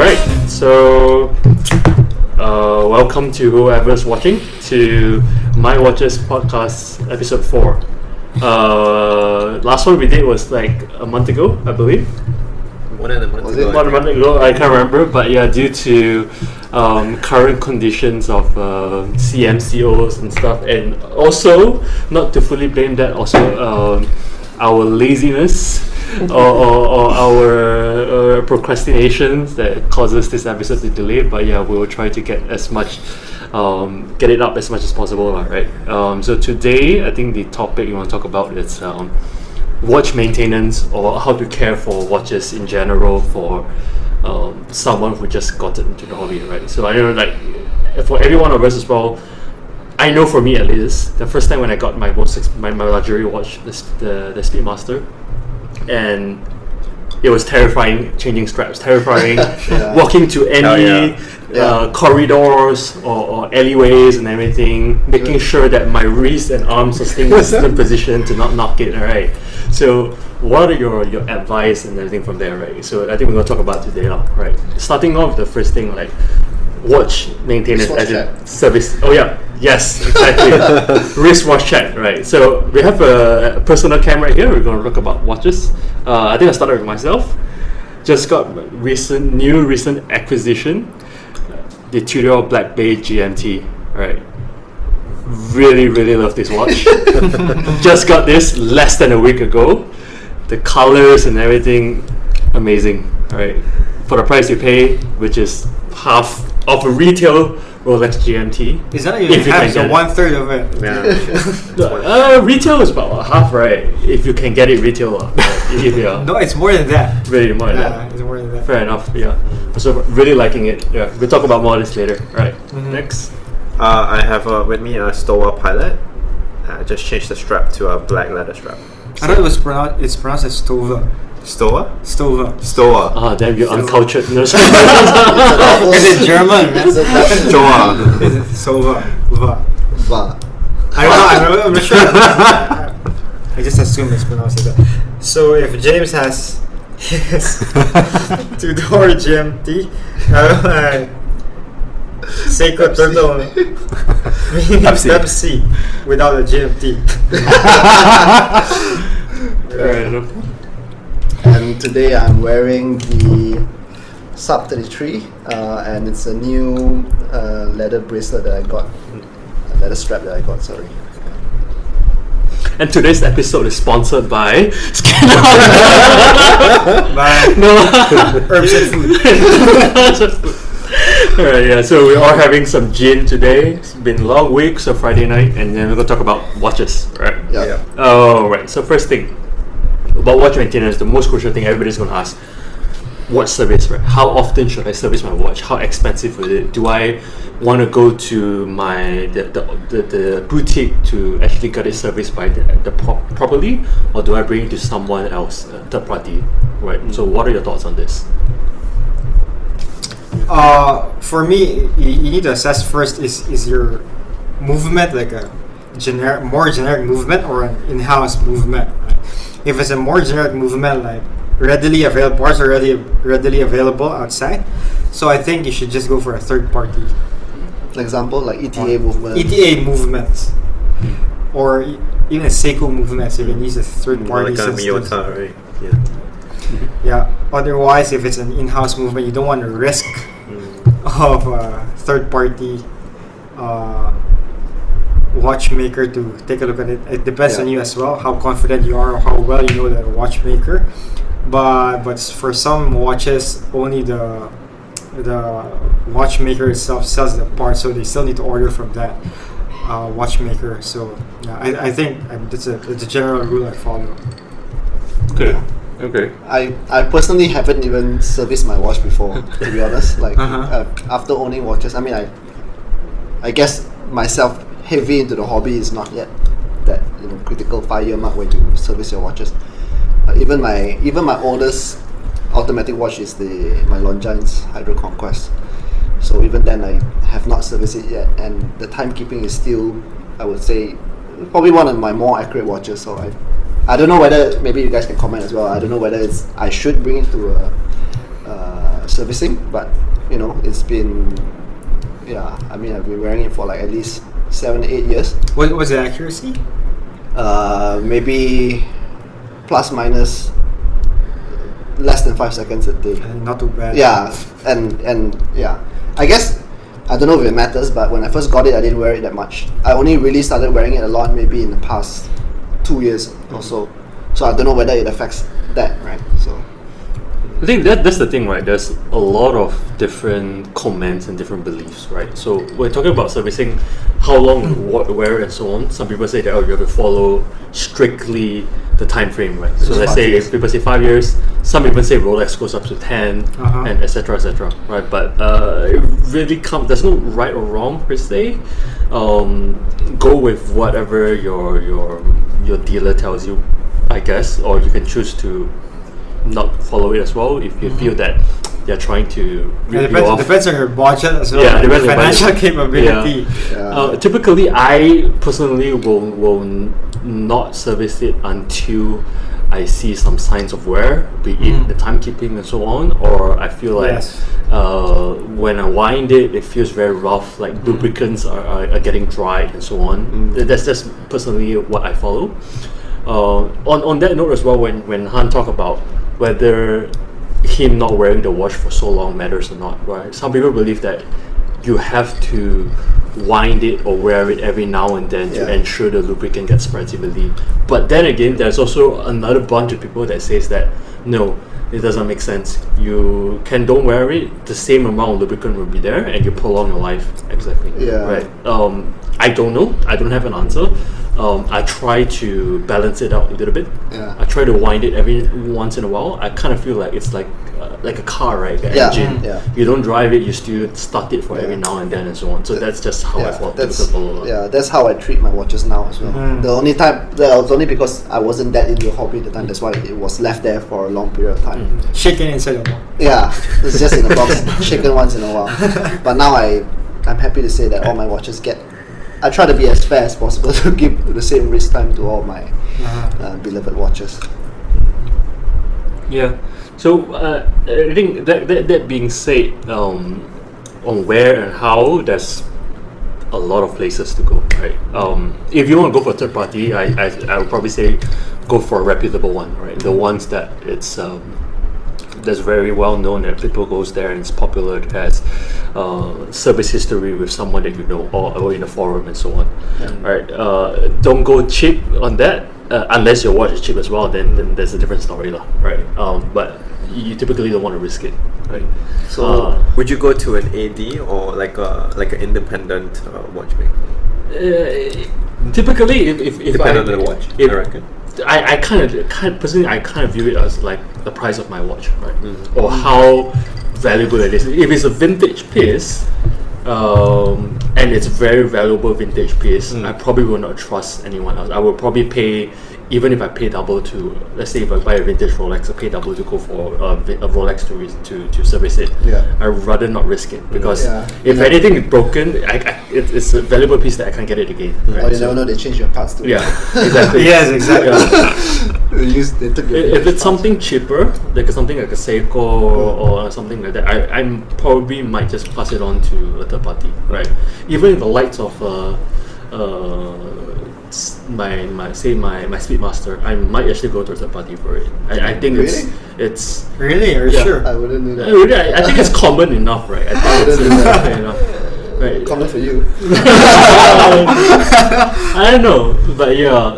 right, so uh, welcome to whoever's watching to My Watches podcast episode four. Uh, last one we did was like a month ago, I believe. One and a month Was ago. One month ago, I can't remember, but yeah, due to um, current conditions of uh, CMCOs and stuff, and also not to fully blame that, also um, our laziness or, or, or our uh, procrastinations that causes this episode to delay. But yeah, we will try to get as much, um, get it up as much as possible, right? Um, so today, I think the topic you want to talk about is. Um, watch maintenance or how to care for watches in general for um, someone who just got into the hobby, right? So I know, like, for every one of us as well, I know for me at least, the first time when I got my most my, my luxury watch, the, the the Speedmaster, and it was terrifying changing straps, terrifying Yeah. walking to any yeah. uh, Yeah. corridors or, or alleyways and everything, making sure that my wrist and arms are staying in a certain position to not knock it. Right. So, what are your your advice and everything from there? Right. So, I think we're gonna talk about today, lah, right? Starting off, the first thing like watch maintenance as in check. service. Oh yeah, yes, exactly. Wristwatch check, right? So we have a, a personal cam right here. We're going to talk about watches. Uh, I think I started with myself. Just got recent, new recent acquisition, the Tudor Black Bay GMT. Right. Really, really love this watch. Just got this less than a week ago. The colors and everything, amazing. Right. For the price you pay, which is half of a retail Rolex GMT. Is that If even you can half? get So one third of it. Yeah. Uh, retail is about half, right? If you can get it retail, uh, if you are No, it's more than that. really more than Yeah, that. it's more than that. Fair enough. Yeah. So really liking it. Yeah. We'll talk about more of this later. Right. Mhm. Next. Uh, I have uh, with me a Stowa Pilot. I just changed the strap to a black leather strap. I thought it was pronounced. It's pronounced as Stova. Stowa? Stova. Stowa. Ah, damn, you're uncultured. No, Is it German? man? It's a Dutch Stowa. Is it Sova? Va. va. I don't know. I don't know. I'm not sure. I just assume it's pronounced like that. So if James has his Tudor GMT, I will uh, Seiko Turtle, meaning Pepsi. Pepsi without a GMT. Fair enough. And today I'm wearing the Sub 33, uh, and it's a new uh, leather bracelet that I got, a leather strap that I got. Sorry. And today's episode is sponsored by By no. Herbs and Food. Alright, yeah, so we are all having some gin today. It's been a long week, so Friday night, and then we're gonna talk about watches, right? Yeah. Yeah. Oh, right. So first thing about watch maintenance, the most crucial thing everybody's gonna ask: watch service, right? How often should I service my watch? How expensive is it? Do I want to go to my the, the, the, the boutique to actually get it serviced by the, the pro- properly, or do I bring it to someone else, a third party, right? So what are your thoughts on this? Uh, for me, you, you need to assess first is is your movement like a generic, more generic movement or an in-house movement. right? If it's a more generic movement, like readily available parts are readily readily available outside, so I think you should just go for a third party For Example like ETA movement. ETA movements, or even a Seiko movements. You can use a third party Like a systems. Miyota, right? Yeah. Mm-hmm. Yeah. Otherwise, if it's an in-house movement, you don't want to risk mm. of a third party uh, watchmaker to take a look at it. It depends on you as well, how confident you are, or how well you know the watchmaker. But but for some watches, only the the watchmaker itself sells the part, so they still need to order from that uh, watchmaker. So yeah, I, I think um, that's a that's a general rule I follow. Okay. Okay. I, I personally haven't even serviced my watch before, to be honest. Like Uh-huh. uh, after owning watches, I mean, I I guess myself heavy into the hobby is not yet that you know critical five year mark when you service your watches. Uh, even my even my oldest automatic watch is the my Longines Hydro Conquest. So even then, I have not serviced it yet, and the timekeeping is still, I would say, probably one of my more accurate watches. So I, I don't know whether maybe you guys can comment as well. I don't know whether it's I should bring it to a uh, servicing, but you know, it's been yeah. I mean, I've been wearing it for like at least seven, to eight years. What was the accuracy? Uh, maybe plus minus less than five seconds a day. Uh, not too bad. Yeah, and and yeah, I guess I don't know if it matters, but when I first got it, I didn't wear it that much. I only really started wearing it a lot maybe in the past two years or so. So I don't know whether it affects that, right? So I think that that's the thing, right? There's a lot of different comments and different beliefs, right? So we're talking about servicing, how long, what, where, and so on. Some people say that oh, you have to follow strictly the time frame, right? So let's say years. if people say five years, some even say Rolex goes up to 10 Uh-huh. and etc. etc. right? But uh, it really come. There's no right or wrong per se. Um, go with whatever your your your dealer tells you, I guess, or you can choose to not follow it as well if you feel that they're trying to Mm-hmm. It you depends, off. depends on your budget as well. Yeah, and depends your on your financial capability. Yeah. Uh, typically, I personally will will not service it until I see some signs of wear, be it Mm. the timekeeping and so on, or I feel like Yes. uh, when I wind it, it feels very rough, like lubricants are, are, are getting dried and so on. Th- That's just personally what I follow. Uh, on on that note as well, when when Han talked about whether him not wearing the watch for so long matters or not, right? Some people believe that you have to wind it or wear it every now and then to ensure the lubricant gets spread evenly. But then again, there's also another bunch of people that says that no, it doesn't make sense. You can don't wear it, the same amount of lubricant will be there, and you prolong your life. Exactly. Yeah. Right. Um, I don't know. I don't have an answer. Um, I try to balance it out a little bit. Yeah. I try to wind it every once in a while. I kind of feel like it's like uh, like a car, right? The Yeah, engine. yeah. You don't drive it, you still start it for every now and then and so on. So that's just how I yeah, follow. that's yeah, that's how I treat my watches now as well. Mm. The only time that was only because I wasn't that into the hobby at the time. That's why it was left there for a long period of time. Mm. Shaking inside the wall. Yeah, it's just in a box, shaken once in a while. But now I, I'm happy to say that all my watches get. I try to be as fair as possible to give the same wrist time to all my Uh-huh. uh, beloved watches. Yeah. So uh, I think that, that that being said, um, on where and how, there's a lot of places to go, right? Um, if you want to go for third party, I, I I would probably say go for a reputable one, right? The ones that it's um, that's very well known that people goes there and it's popular. as uh, service history with someone that you know or, or in a forum and so on. Right? Uh, don't go cheap on that uh, unless your watch is cheap as well. Then, then there's a different story, lah. Right? Um, but you typically don't want to risk it, right? So, Uh, would you go to an AD or like a like an independent uh, watchmaker? uh, typically, if if, if I, on the watch, if- I reckon. I, I kind of kind personally I kind of view it as like the price of my watch, right? Mm. Or how valuable it is. If it's a vintage piece, um, and it's a very valuable vintage piece, Mm. I probably will not trust anyone else. I will probably pay, even if I pay double to, let's say if I buy a vintage Rolex, I pay double to go for a, a Rolex to, re- to to service it. Yeah. I'd rather not risk it because Yeah. if Yeah. anything is broken, I, I, it, it's a valuable piece that I can't get it again. right? Or you So- never know they change your parts too. Yeah, exactly. Yes, exactly. Yeah. use they took your I- if it's something cheaper, like something like a Seiko or something like that, I I'm probably might just pass it on to a third party, right? Even in the lights of uh, uh, my my say my my Speedmaster, I might actually go to a third party for it. I, I think it's Really? it's Really? Are you Yeah. sure? I wouldn't do I, that. really, I, I think it's common enough, right? I think it's, wouldn't do that. common enough. Right. Common for you. I don't know, but yeah,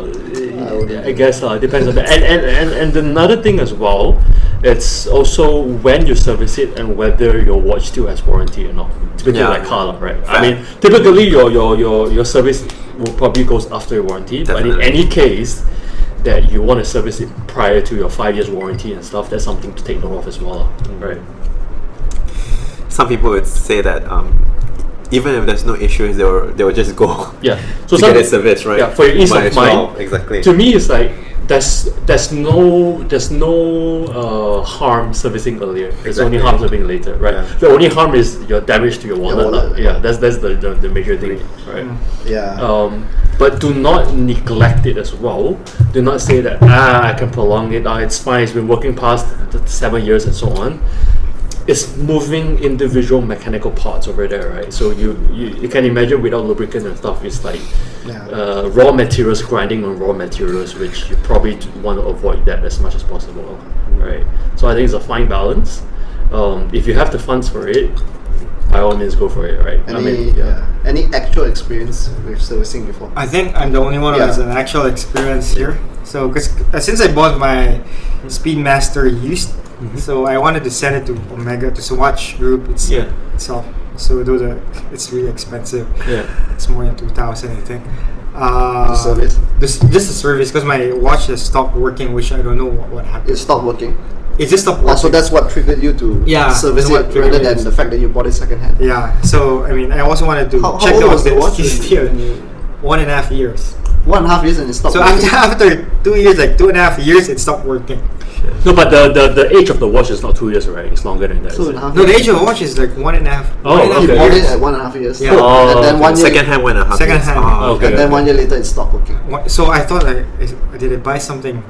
wouldn't. I guess uh, it depends on that. And, and, and, and another thing as well, it's also when you service it and whether your watch still has warranty or not. Typically Yeah. like car, right? I mean, typically your, your, your, your service will probably goes after your warranty, but in any case that you want to service it prior to your five years warranty and stuff, that's something to take note of as well, right? Some people would say that um, even if there's no issues, they will they will just go Yeah. So to some, get it serviced, right? Yeah, for your ease Might of as well, mind. exactly. to me it's like there's there's no there's no uh, harm servicing earlier. There's only harm servicing later, right? Yeah. The only harm is your damage to your wallet. lah. wallet, Yeah, that's that's the, the, the major thing, right? Yeah. Um, but do not neglect it as well. Do not say that ah I can prolong it. Ah, it's fine. It's been working past the seven years and so on. It's moving individual mechanical parts over there, right? So you, you, you can imagine without lubricant and stuff, it's like Yeah. uh, raw materials grinding on raw materials, which you probably want to avoid that as much as possible, right? So I think it's a fine balance. Um, if you have the funds for it, by all means go for it, right? Any yeah. any actual experience with servicing before? I think I'm the only one who Yeah. has an actual experience here. So, because since I bought my Speedmaster used, so I wanted to send it to Omega to Swatch Group it's, Yeah. itself. So those are, it's really expensive. Yeah. It's more than two thousand, I think. Uh, The service? This, just the service because my watch has stopped working, which I don't know what, what happened. It stopped working. It just stopped working. Also, that's what triggered you to Yeah, service that's it rather than it. the fact that you bought it secondhand. Yeah. So I mean, I also wanted to How, how check old out was the the watch? still one and a half years. One and a half years and it stopped So working. after, after two years, like two and a half years, it stopped working. No, but the, the, the age of the watch is not two years, right? It's longer than that. Two is and it? a half No, the age of the watch is like one and a half. Oh, one and a half You okay. bought it years. at one and a half years. Yeah. Oh, and then one year, Second hand one and a half. Second years. hand. Oh, Okay. and then one year later it stopped working. So I thought like, did I buy something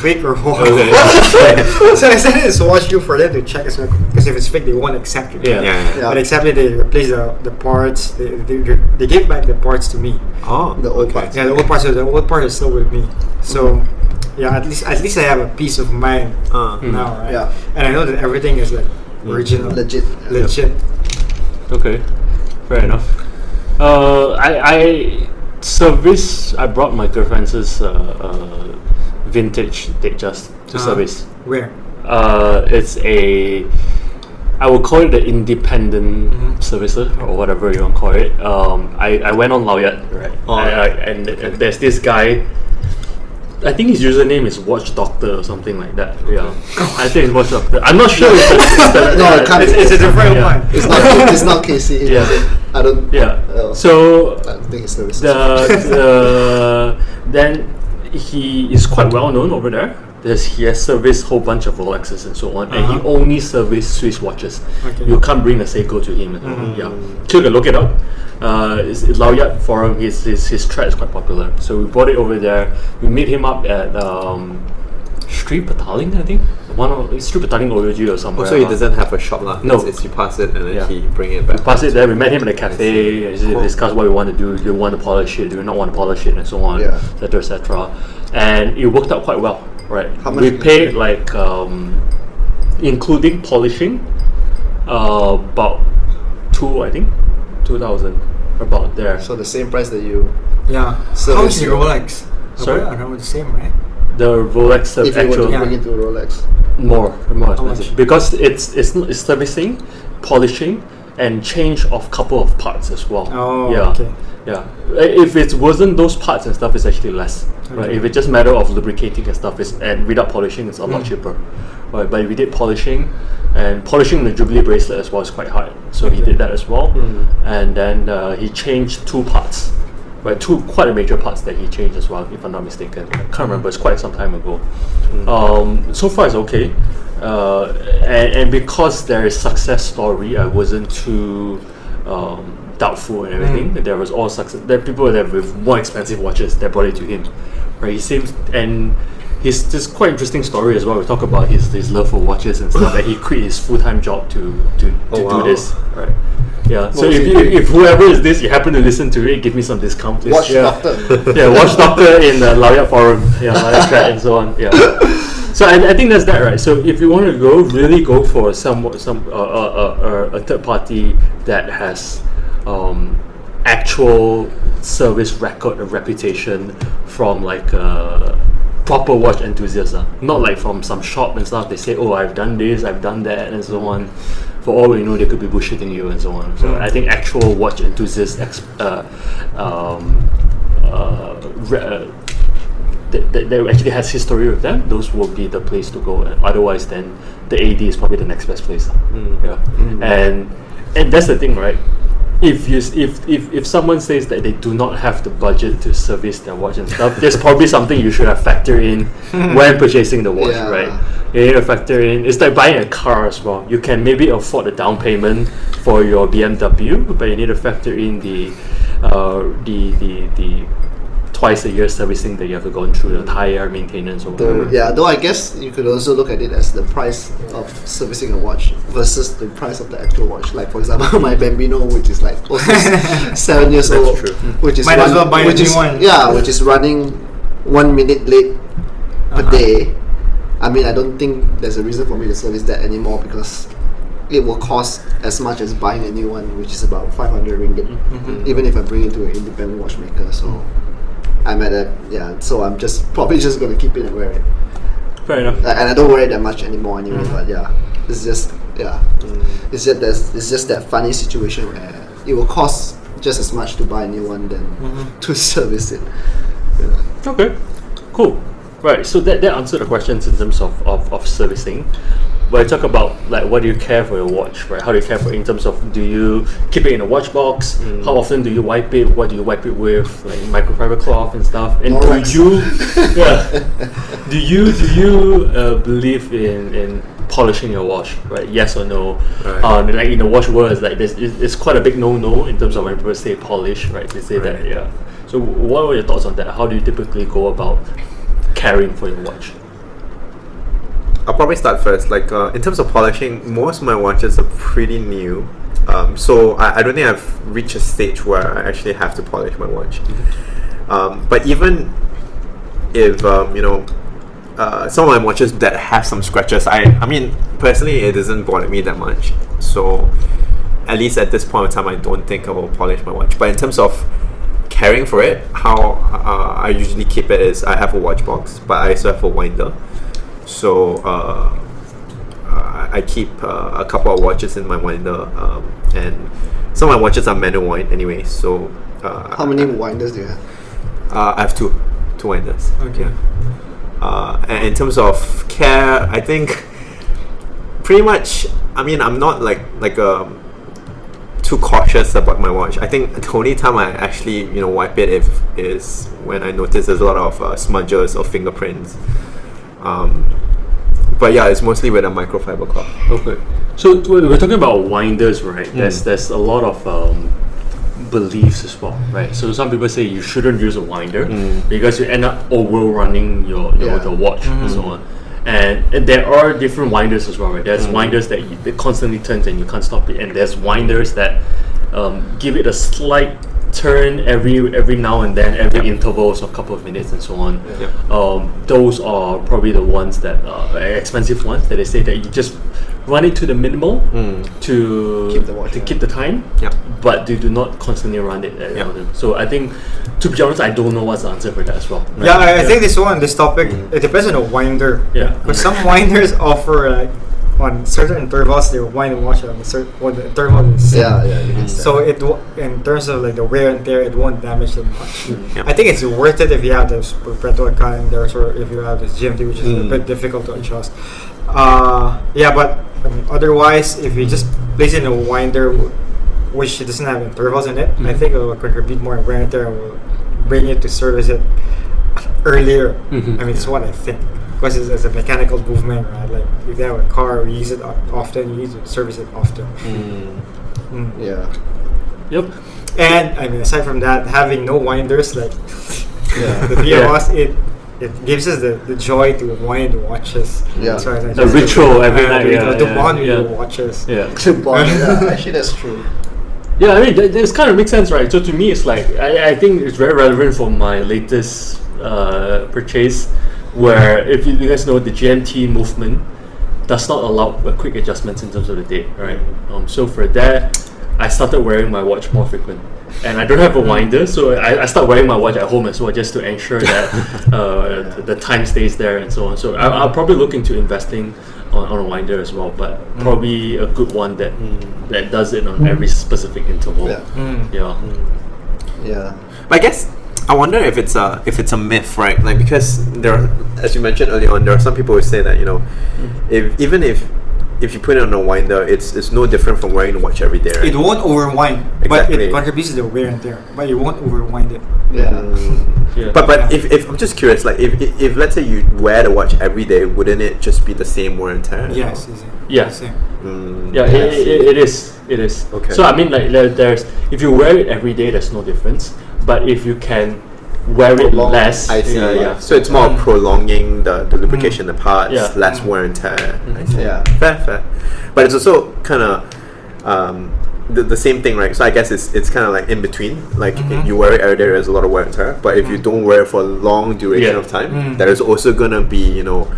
fake or what? Okay. so I sent it to Swatch Group for them to check as well because if it's fake, they won't accept it. Yeah. Yeah. yeah. Yeah. But except that they replace the, the parts. They, they, they gave back the parts to me. Oh, The old okay. parts. Yeah, the old parts. The old part is still with me. So yeah, at least at least I have a peace of mind Uh, now, right? Yeah. And I know that everything is like original, Legit. legit. Okay, fair enough. Uh, I I service. I brought my girlfriend's uh, uh, vintage Datejust to Uh-huh. service. Where? Uh, it's a. I would call it the independent Mhm. servicer or whatever you want to call it. Um, I, I went on Lowyat, right? Oh, I, I, and, and there's this guy. I think his username is Watch Doctor or something like that. Yeah, I think it's Watch Doctor. I'm not sure. If it's, the, No, it can't It's, it's a different Yeah. one. It's not. It's not Casey. Yeah. I don't. Yeah. Uh, So I don't think it's services. the, the then he is quite well known over there. There's, he has serviced a whole bunch of Rolexes and so on, and he Uh-huh. only serviced Swiss watches. Okay. You can't bring a Seiko to him. Mhm. Yeah, take a look it up. Uh, it's it's Lowyat forum. His, his his thread is quite popular, so we brought it over there. We meet him up at um, Street Petaling, I think. One of it's Street Petaling OUG or somewhere. Oh, so he uh, doesn't have a shop lah. No. It's, it's you pass it and then Yeah. he bring it back. we pass it there. We met him in a cafe. and Cool. Discussed what we want to do. Do we want to polish it? Do we not want to polish it? And so on, Yeah. etc., etc. And it worked out quite well, right? How much we paid pay? like, um, including polishing, uh, about two, I think, two thousand, about there. so the same price that you. Yeah. So How it's is the your- Rolex? Sorry? I know the same, right? The Rolex uh, If you were actual to Yeah. bring it to Rolex. more more expensive because it's it's n- it's servicing, polishing, and change of couple of parts as well. Oh, yeah. okay. Yeah, if it wasn't those parts and stuff, it's actually less. Right, if it's just matter of lubricating and stuff, it's, and without polishing, it's a lot Mm. cheaper. Right, but we did polishing, and polishing the Jubilee bracelet as well is quite hard. So he did that as well, Mm. and then uh, he changed two parts, right? Two quite a major parts that he changed as well, if I'm not mistaken. I can't remember. It's quite some time ago. Um, so far, it's okay. Uh, and, and because there is success story, I wasn't too um, doubtful and everything. Mm. There was all success. There are people that with more expensive watches that brought it to him. Right? He seems and his this quite interesting story as well. We talk about his, his love for watches and stuff. that he quit his full time job to to, to Oh, wow. do this. Right. Yeah. so if, you, if whoever is this, you happen to listen to it, give me some discount, please. Watch yeah. Doctor. yeah, watch Doctor in the Lowyat forum, yeah, chat and so on. Yeah. So I, I think that's that, right? So if you want to go, really go for some some uh, uh, uh, a third party that has um, actual service record and reputation from like a proper watch enthusiast, uh. not like from some shop and stuff. They say, "Oh, I've done this, I've done that," and so on. For all we know, they could be bullshitting you and so on. So I think actual watch enthusiasts ex- uh, um, uh, re- uh, that, that, that actually has history with them, those will be the place to go. And otherwise, then the AD is probably the next best place. Mm. Yeah, and and that's the thing, right? If you if, if if someone says that they do not have the budget to service their watch and stuff, there's probably something you should have factored in when purchasing the watch, Yeah. right? You need to factor in. It's like buying a car as well. You can maybe afford a down payment for your BMW, but you need to factor in the uh, the the the twice a year servicing that you have to go through the tire maintenance or Though, whatever. yeah, though I guess you could also look at it as the price of servicing a watch versus the price of the actual watch. Like for example, my Bambino, which is like also seven years That's old, true. which is Might as well buy a which new is, one. Yeah, which is running one minute late per Uh-huh. day. I mean, I don't think there's a reason for me to service that anymore because it will cost as much as buying a new one, which is about 500 ringgit, Mm-hmm. even if I bring it to an independent watchmaker. So I'm at a yeah. So I'm just probably just gonna keep it and wear it. Fair enough. Uh, and I don't wear it that much anymore anyway. Mm. But yeah, it's just yeah, it's just there's it's just that funny situation where it will cost just as much to buy a new one than Mm-hmm. to service it. Yeah. Okay, cool. Right, so that, that answered the questions in terms of, of, of servicing. But I talk about like what do you care for your watch, right? How do you care for it in terms of do you keep it in a watch box? How often do you wipe it? What do you wipe it with? Like microfiber cloth and stuff. And Borax. do you yeah. do you do you uh, believe in, in polishing your watch, right? Yes or no? Right. Um, like in the watch world, it's like this, it's, it's quite a big no-no in terms of when people say polish, right? They say that yeah. So what were your thoughts on that? How do you typically go about caring for your watch? I'll probably start first. Like uh, in terms of polishing, most of my watches are pretty new, um, so I, I don't think I've reached a stage where I actually have to polish my watch. Um, but even if um, you know uh, some of my watches that have some scratches, I I mean personally it doesn't bother me that much. So at least at this point in time, I don't think I will polish my watch. But in terms of caring for it, how uh, I usually keep it is I have a watch box, but I also have a winder. So uh, uh, I keep uh, a couple of watches in my winder, um, and some of my watches are manual wind anyway. So uh, How many winders do you have? uh, I have two, two winders. Okay. Yeah. Uh, and in terms of care, I think pretty much. I mean, I'm not like like um too cautious about my watch. I think the only time I actually you know wipe it if is when I notice there's a lot of uh, smudges or fingerprints. Um, but yeah, it's mostly with a microfiber cloth. Okay. So we- we're talking about winders, right? There's there's a lot of um, beliefs as well, right? So some people say you shouldn't use a winder because you end up overrunning your, your Yeah. the watch and so on. And, and there are different winders as well, right? There's winders that you, that constantly turns and you can't stop it, and there's winders that um, give it a slight turn every every now and then, every intervals of a couple of minutes and so on. Yep. Um, those are probably the ones that are uh, expensive ones that they say that you just run it to the minimal hmm. to Keep the watch to running. keep the time, Yep. but you do not constantly run it. At Yeah. So I think, to be honest, I don't know what's the answer for that as well. Yeah, I, I think this one, this topic, hmm. it depends on the winder. Yeah. but some winders offer like on certain intervals they will wind and watch on a certain when the interval is set. Yeah, yeah. You can. So it wo- in terms of like the wear and tear, it won't damage it much. Yeah. I think it's worth it if you have this perpetual calendars or if you have this GMT, which is a Mm. bit difficult to adjust. Uh, yeah, but I mean, otherwise, if you just place it in a winder, w- which doesn't have intervals in it, I Mhm. think it will contribute more wear and tear and will bring you to service it earlier. Mhm. I mean, it's what I think. Because it's, it's a mechanical movement, right? Like if you have a car, you use it often, you need to service it often. Mm. yeah. Yep. And I mean, aside from that, having no winders, like Yeah. the three Yeah. of us, it it gives us the, the joy to wind watches. Yeah. That's why I The just- ritual every uh, night, The, yeah, the yeah, bond with yeah. your watches. Yeah. To bond, yeah. Actually, that's true. Yeah, I mean, th- this kind of makes sense, right? So to me, it's like I, I think it's very relevant for my latest uh, purchase, where if you, you guys know the GMT movement does not allow uh, quick adjustments in terms of the date, right? Um, so for that, I started wearing my watch more frequent, and I don't have a winder, so I, I start wearing my watch at home as well, just to ensure that uh, the, the time stays there and so on. So I, I'll probably look into investing on, on a winder as well, but probably a good one that that does it on every specific interval. Yeah. Mm. Yeah. Yeah. But I guess I wonder if it's a if it's a myth, right? Like because there, are, as you mentioned earlier on, there are some people who say that you know, if even if if you put it on a winder, it's it's no different from wearing a watch every day, right? It won't overwind, but Exactly. it contributes to the wear and tear. But it won't overwind it. Yeah. Mm. Yeah. But but Yeah. if, if I'm just curious, like if, if if let's say you wear the watch every day, wouldn't it just be the same wear and tear? Yes. it's- Yeah. Mm, yeah, it, it, it is. It is. Okay. So I mean, like there- there's if you wear it every day, there's no difference. But if you can wear it Prolong. less. I see. Yeah, yeah. So it's more prolonging the, the lubrication of the parts, Yeah. less wear and tear. I see. Yeah. Fair, fair. But it's also kind of um, the, the same thing, right? So I guess it's it's kind of like in between. Like Mhm. you wear it every day, there's a lot of wear and tear. But if you don't wear it for a long duration Yeah. of time, Mm. there is also gonna be you know.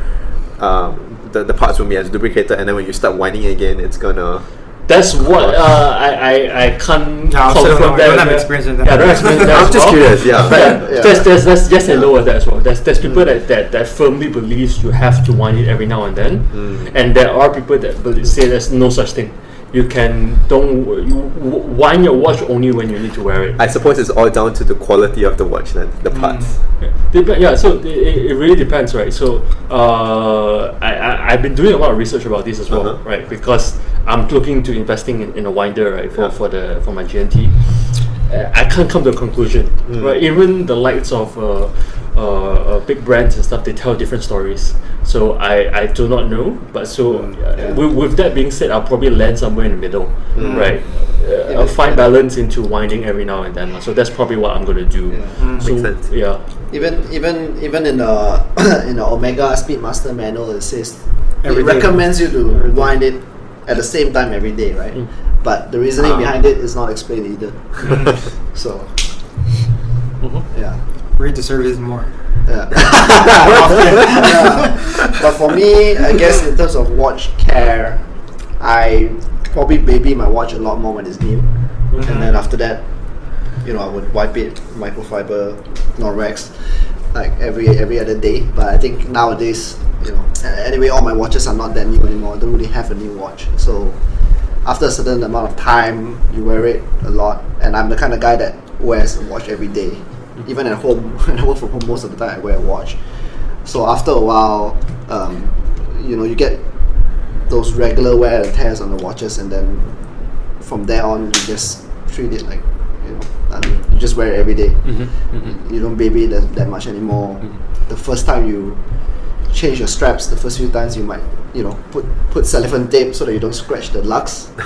Um, the, the parts will be as lubricated, and then when you start winding again, it's gonna. That's what uh, I, I I can't Yeah, so confirm no, that. I don't have experience in that. Yeah, I don't experience that. I'm just well. curious, yeah. But Yeah. there's, there's, there's yes and no with that as well. There's, there's people that, that, that firmly believes you have to wind it every now and then, Mm. and there are people that bel- say there's no such thing. You can don't wind your watch only when you need to wear it. I suppose it's all down to the quality of the watch, then the parts. Dep- yeah, so it, it really depends, right? So uh, I, I I've been doing a lot of research about this as well, Uh-huh. right? Because I'm looking to investing in, in a winder, right, for, Yeah. for the for my GMT. Uh, I can't come to a conclusion, Mm. right? Even the likes of uh, uh, uh, big brands and stuff, they tell different stories. So I, I do not know, but so uh, Yeah. with, with that being said, I'll probably land somewhere in the middle, Mm. right? Uh, Yeah, a fine yeah. balance into winding every now and then. So that's probably what I'm gonna do. Yeah. Mm. So Makes sense. yeah. Even even even in the in the Omega Speedmaster manual, it says Every it recommends you to Every day. wind it at the same time every day, right? Mm. But the reasoning Ah. behind it is not explained either. So. Read the service more. Yeah. Yeah. But for me, I guess in terms of watch care, I probably baby my watch a lot more when it's new, and mm-hmm. then after that, you know, I would wipe it microfiber, Norwex, like every every other day. But I think nowadays, you know, anyway, all my watches are not that new anymore. I don't really have a new watch, so after a certain amount of time, you wear it a lot. And I'm the kind of guy that wears a watch every day. Even at home, when I work from home, most of the time I wear a watch. So after a while, um, you know, you get those regular wear and tears on the watches, and then from there on, you just treat it like, you know, I mean, you just wear it every day. Mhm, mhm. You don't baby it that, that much anymore. The first time you change your straps, the first few times you might, you know, put put cellophane tape so that you don't scratch the lugs.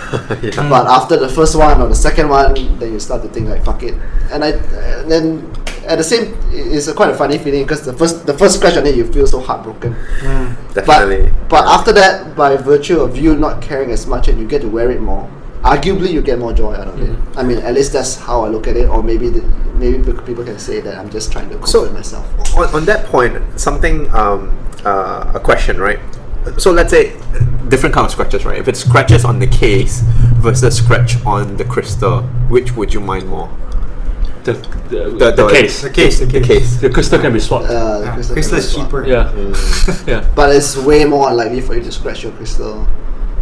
yeah. But after the first one or the second one, then you start to think like fuck it. And I and then at the same, it's a quite a funny feeling because the first the first scratch on it, you feel so heartbroken. Mm. Definitely. But but Yeah. after that, by virtue of you not caring as much and you get to wear it more, arguably you get more joy out of it. I mean, at least that's how I look at it. Or maybe the, maybe people can say that I'm just trying to comfort So- myself. on, on that point, something, um, uh, a question, right? So let's say different kind of scratches, right? If it's scratches on the case versus scratch on the crystal, which would you mind more? The, the, The- the, the- case. The case, the The case. case. The crystal can be swapped. Uh, the Yeah. crystal Crystal is can be cheaper. yeah. Mm. Yeah. But it's way more unlikely for you to scratch your crystal.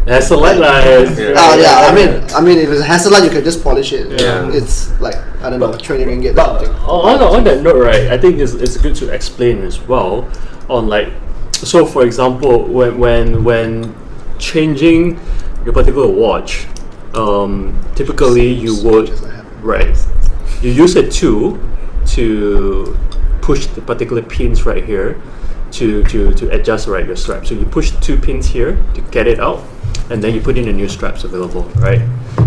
That's a light light. Yeah. Oh yeah, I mean, I mean, if it's Hesalite, you can just polish it. Yeah. It's like I don't know, But- twenty ringgit or But something. on, on that note, right, I think it's, it's good to explain as well on like, so for example, when when when changing your particular watch, um, typically you would Switches I have. right, you use a tool to push the particular pins right here to to to adjust right your strap. So you push two pins here to get it out, and then you put in the new straps available, right?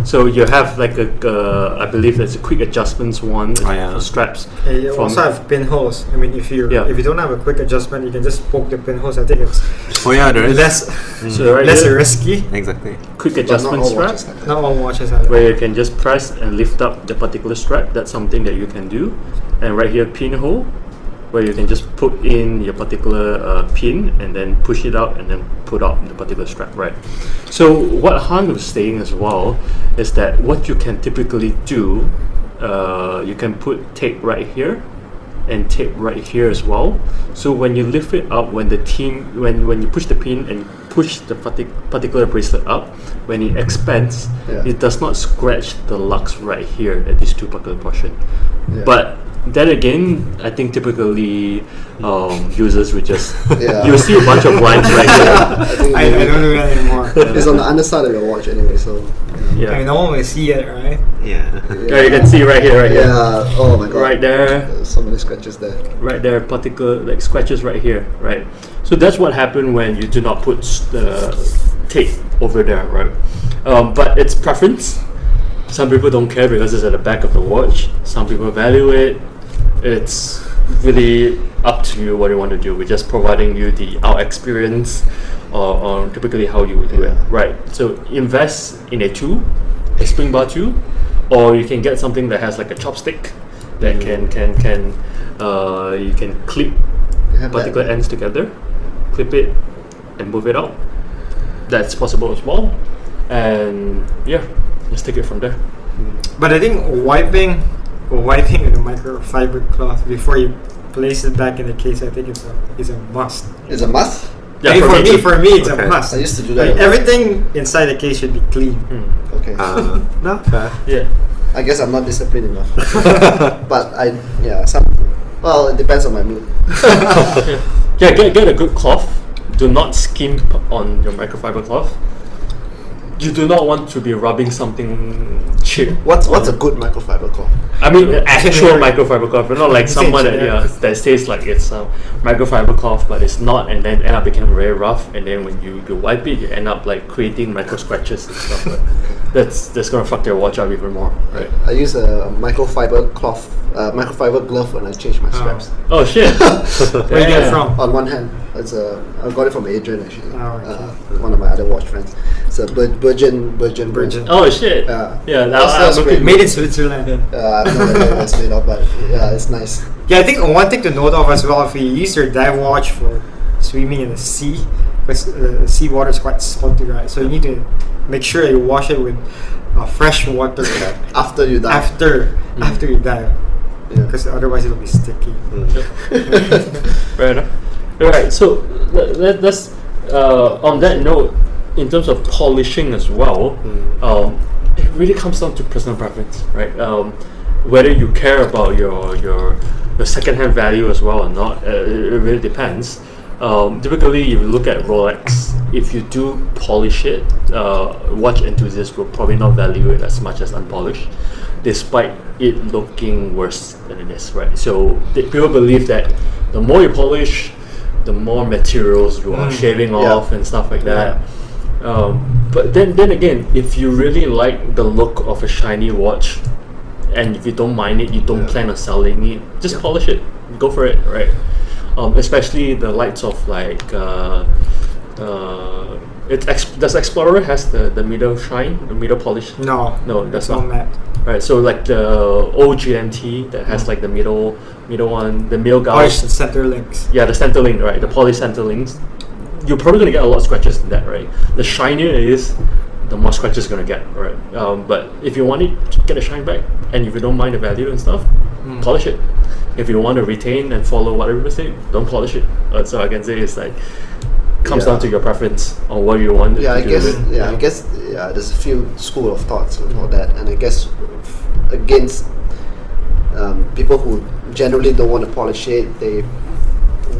So you have like a, uh, I believe there's a quick adjustments one Oh, yeah. for straps. Yeah, you also have pinholes. I mean, if you Yeah. if you don't have a quick adjustment, you can just poke the pinholes. I think it's Oh yeah, there is less So right less here, risky. exactly. quick But not adjustment all strap watches that. Not all watches have. where you can just press and lift up the particular strap. That's something that you can do. And right here, pinhole, where you can just put in your particular uh, pin and then push it out and then put out the particular strap. Right. So what Han was saying as well is that what you can typically do, uh, you can put tape right here and tape right here as well. So when you lift it up, when the team, when when you push the pin and push the partic- particular bracelet up, when it expands, Yeah. it does not scratch the lugs right here at these two particular portion. Yeah. But then again, I think typically um, users would just Yeah. you'll see a bunch of lines right here. I I, I don't do that anymore. it's on the underside of your watch anyway, so Yeah. I mean, no one will see it, right? Yeah. Yeah, you can see right here, right here, Yeah. Oh my god. right there. There's so many scratches there. right there, particular like scratches right here, right? So that's what happened when you do not put the tape over there, right? Um, but it's preference. Some people don't care because it's at the back of the watch. Some people value it. It's really up to you what you want to do. We're just providing you the our experience or, or typically how you would do it. Right. So invest in a tool, a spring bar tool, or you can get something that has like a chopstick that can can can uh, you can clip You have that. particular ends together, clip it, and move it out. That's possible as well. And yeah, let's take it from there. But I think wiping, wiping with a microfiber cloth before you place it back in the case, I think it's a is a must. It's a must. Yeah, I mean, for, me, too. for me, it's Okay. a must. I used to do Like, that. everything inside the case should be clean. Mm. Okay. Uh, no, fair. Yeah. I guess I'm not disciplined enough. but I yeah some. Well, it depends on my mood. Yeah, get, get a good cloth. Do not skimp on your microfiber cloth. You do not want to be rubbing something cheap. What's what's a good microfiber cloth? I mean, an actual microfiber cloth, but not like Say someone that yeah that says like it's a microfiber cloth, but it's not, and then end up becoming very rough, and then when you, you wipe it, you end up like creating micro scratches and stuff. But that's that's gonna fuck their watch up even more, right? I use a microfiber cloth, uh, microfiber glove when I change my straps. Oh shit! Where you get it from? On one hand, it's a I got it from Adrian actually. Oh, okay. uh, one of my other watch friends. It's a Bir- Bergeon Bergeon brand. Bergeon. Oh shit! Yeah. yeah. That's- I- that's I'm great. Made in Switzerland. Uh, I have no idea what it's made of, but yeah, it's nice. Yeah, I think one thing to note of as well, if you use your dive watch for swimming in the sea, because uh, sea water is quite salty, right? So you need to make sure you wash it with uh, fresh water After you dive. after after you dive, Yeah. because otherwise it'll be sticky. Fair enough. All right. So let, let, let's uh, on that note, in terms of polishing as well, um, it really comes down to personal preference, right? Um, whether you care about your your your secondhand value as well or not, uh, it, really depends. Um, typically, if you look at Rolex, if you do polish it, uh, watch enthusiasts will probably not value it as much as unpolished, despite it looking worse than it is, right? So people believe that the more you polish, the more materials you are Mm. shaving Yeah. off and stuff like that. Um, but then, then again, if you really like the look of a shiny watch, and if you don't mind it, you don't Yeah. plan on selling it, just Yeah. polish it. Go for it, right? Um, especially the lights of like uh, uh, it ex- does Explorer has the, the middle shine, the middle polish? No, No, that's not not. Right, so like the old GMT that has like the middle middle one, the middle Polished gauge. center links. Yeah, the center link, right? The poly center links. You're probably gonna get a lot of scratches in that, right? The shinier it is, the more scratches you're gonna get, right? Um, but if you want it, get a shine back, and if you don't mind the value and stuff, Mm. polish it. If you want to retain and follow what everyone say, don't polish it. Uh, so I can say it's like comes Yeah. down to your preference on what you want. Yeah, to I do guess. it. Yeah, I guess. Yeah, there's a few school of thoughts and all that, and I guess against um, people who generally don't want to polish it, they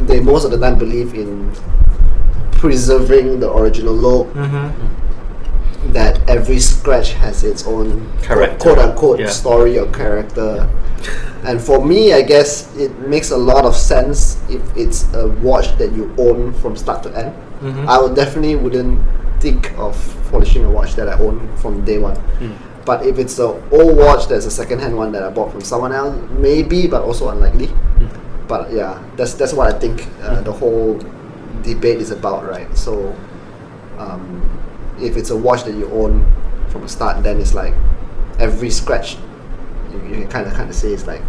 they most of the time believe in preserving the original look. Mm-hmm. That every scratch has its own Character. quote unquote Yeah. story or character. And for me, I guess it makes a lot of sense if it's a watch that you own from start to end. Mhm. I would definitely wouldn't think of polishing a watch that I own from day one. Mm. But if it's an old watch that's a second-hand one that I bought from someone else, maybe, but also unlikely. Mm. But yeah, that's that's what I think uh, the whole debate is about, right? So, um, if it's a watch that you own from the start, then it's like every scratch you, you can kind of kind of say it's like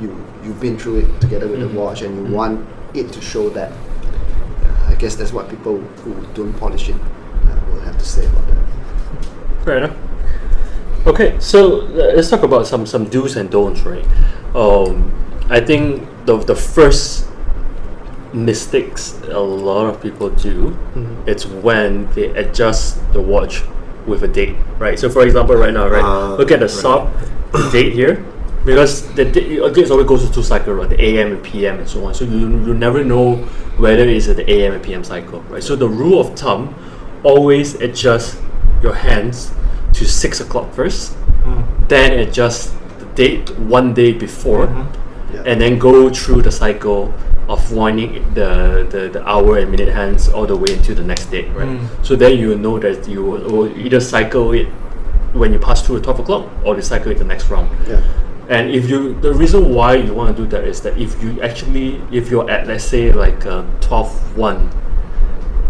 you you've been through it together with Mhm. the watch, and you Mhm. want it to show that. Uh, I guess that's what people who don't polish it uh, will have to say about that. Fair enough. Okay, so uh, let's talk about some some do's and don'ts, right? Um, I think the the first mistakes a lot of people do it's when they adjust the watch with a date, right? So for example, right now, right, Ah, look at the right. sub date here. Because the date, uh, dates always goes to two cycle, right? The AM and PM and so on. So you, you never know whether it's at the AM and PM cycle, right? So the rule of thumb, always adjust your hands to six o'clock first, Mm. then adjust the date one day before, Mhm. Yeah. and then go through the cycle of winding the, the, the hour and minute hands all the way until the next day, right? Mm. So then you know that you will either cycle it when you pass through the 12 o'clock or you cycle it the next round. yeah. And if you, the reason why you want to do that is that if you actually, if you're at let's say like uh, 12 1,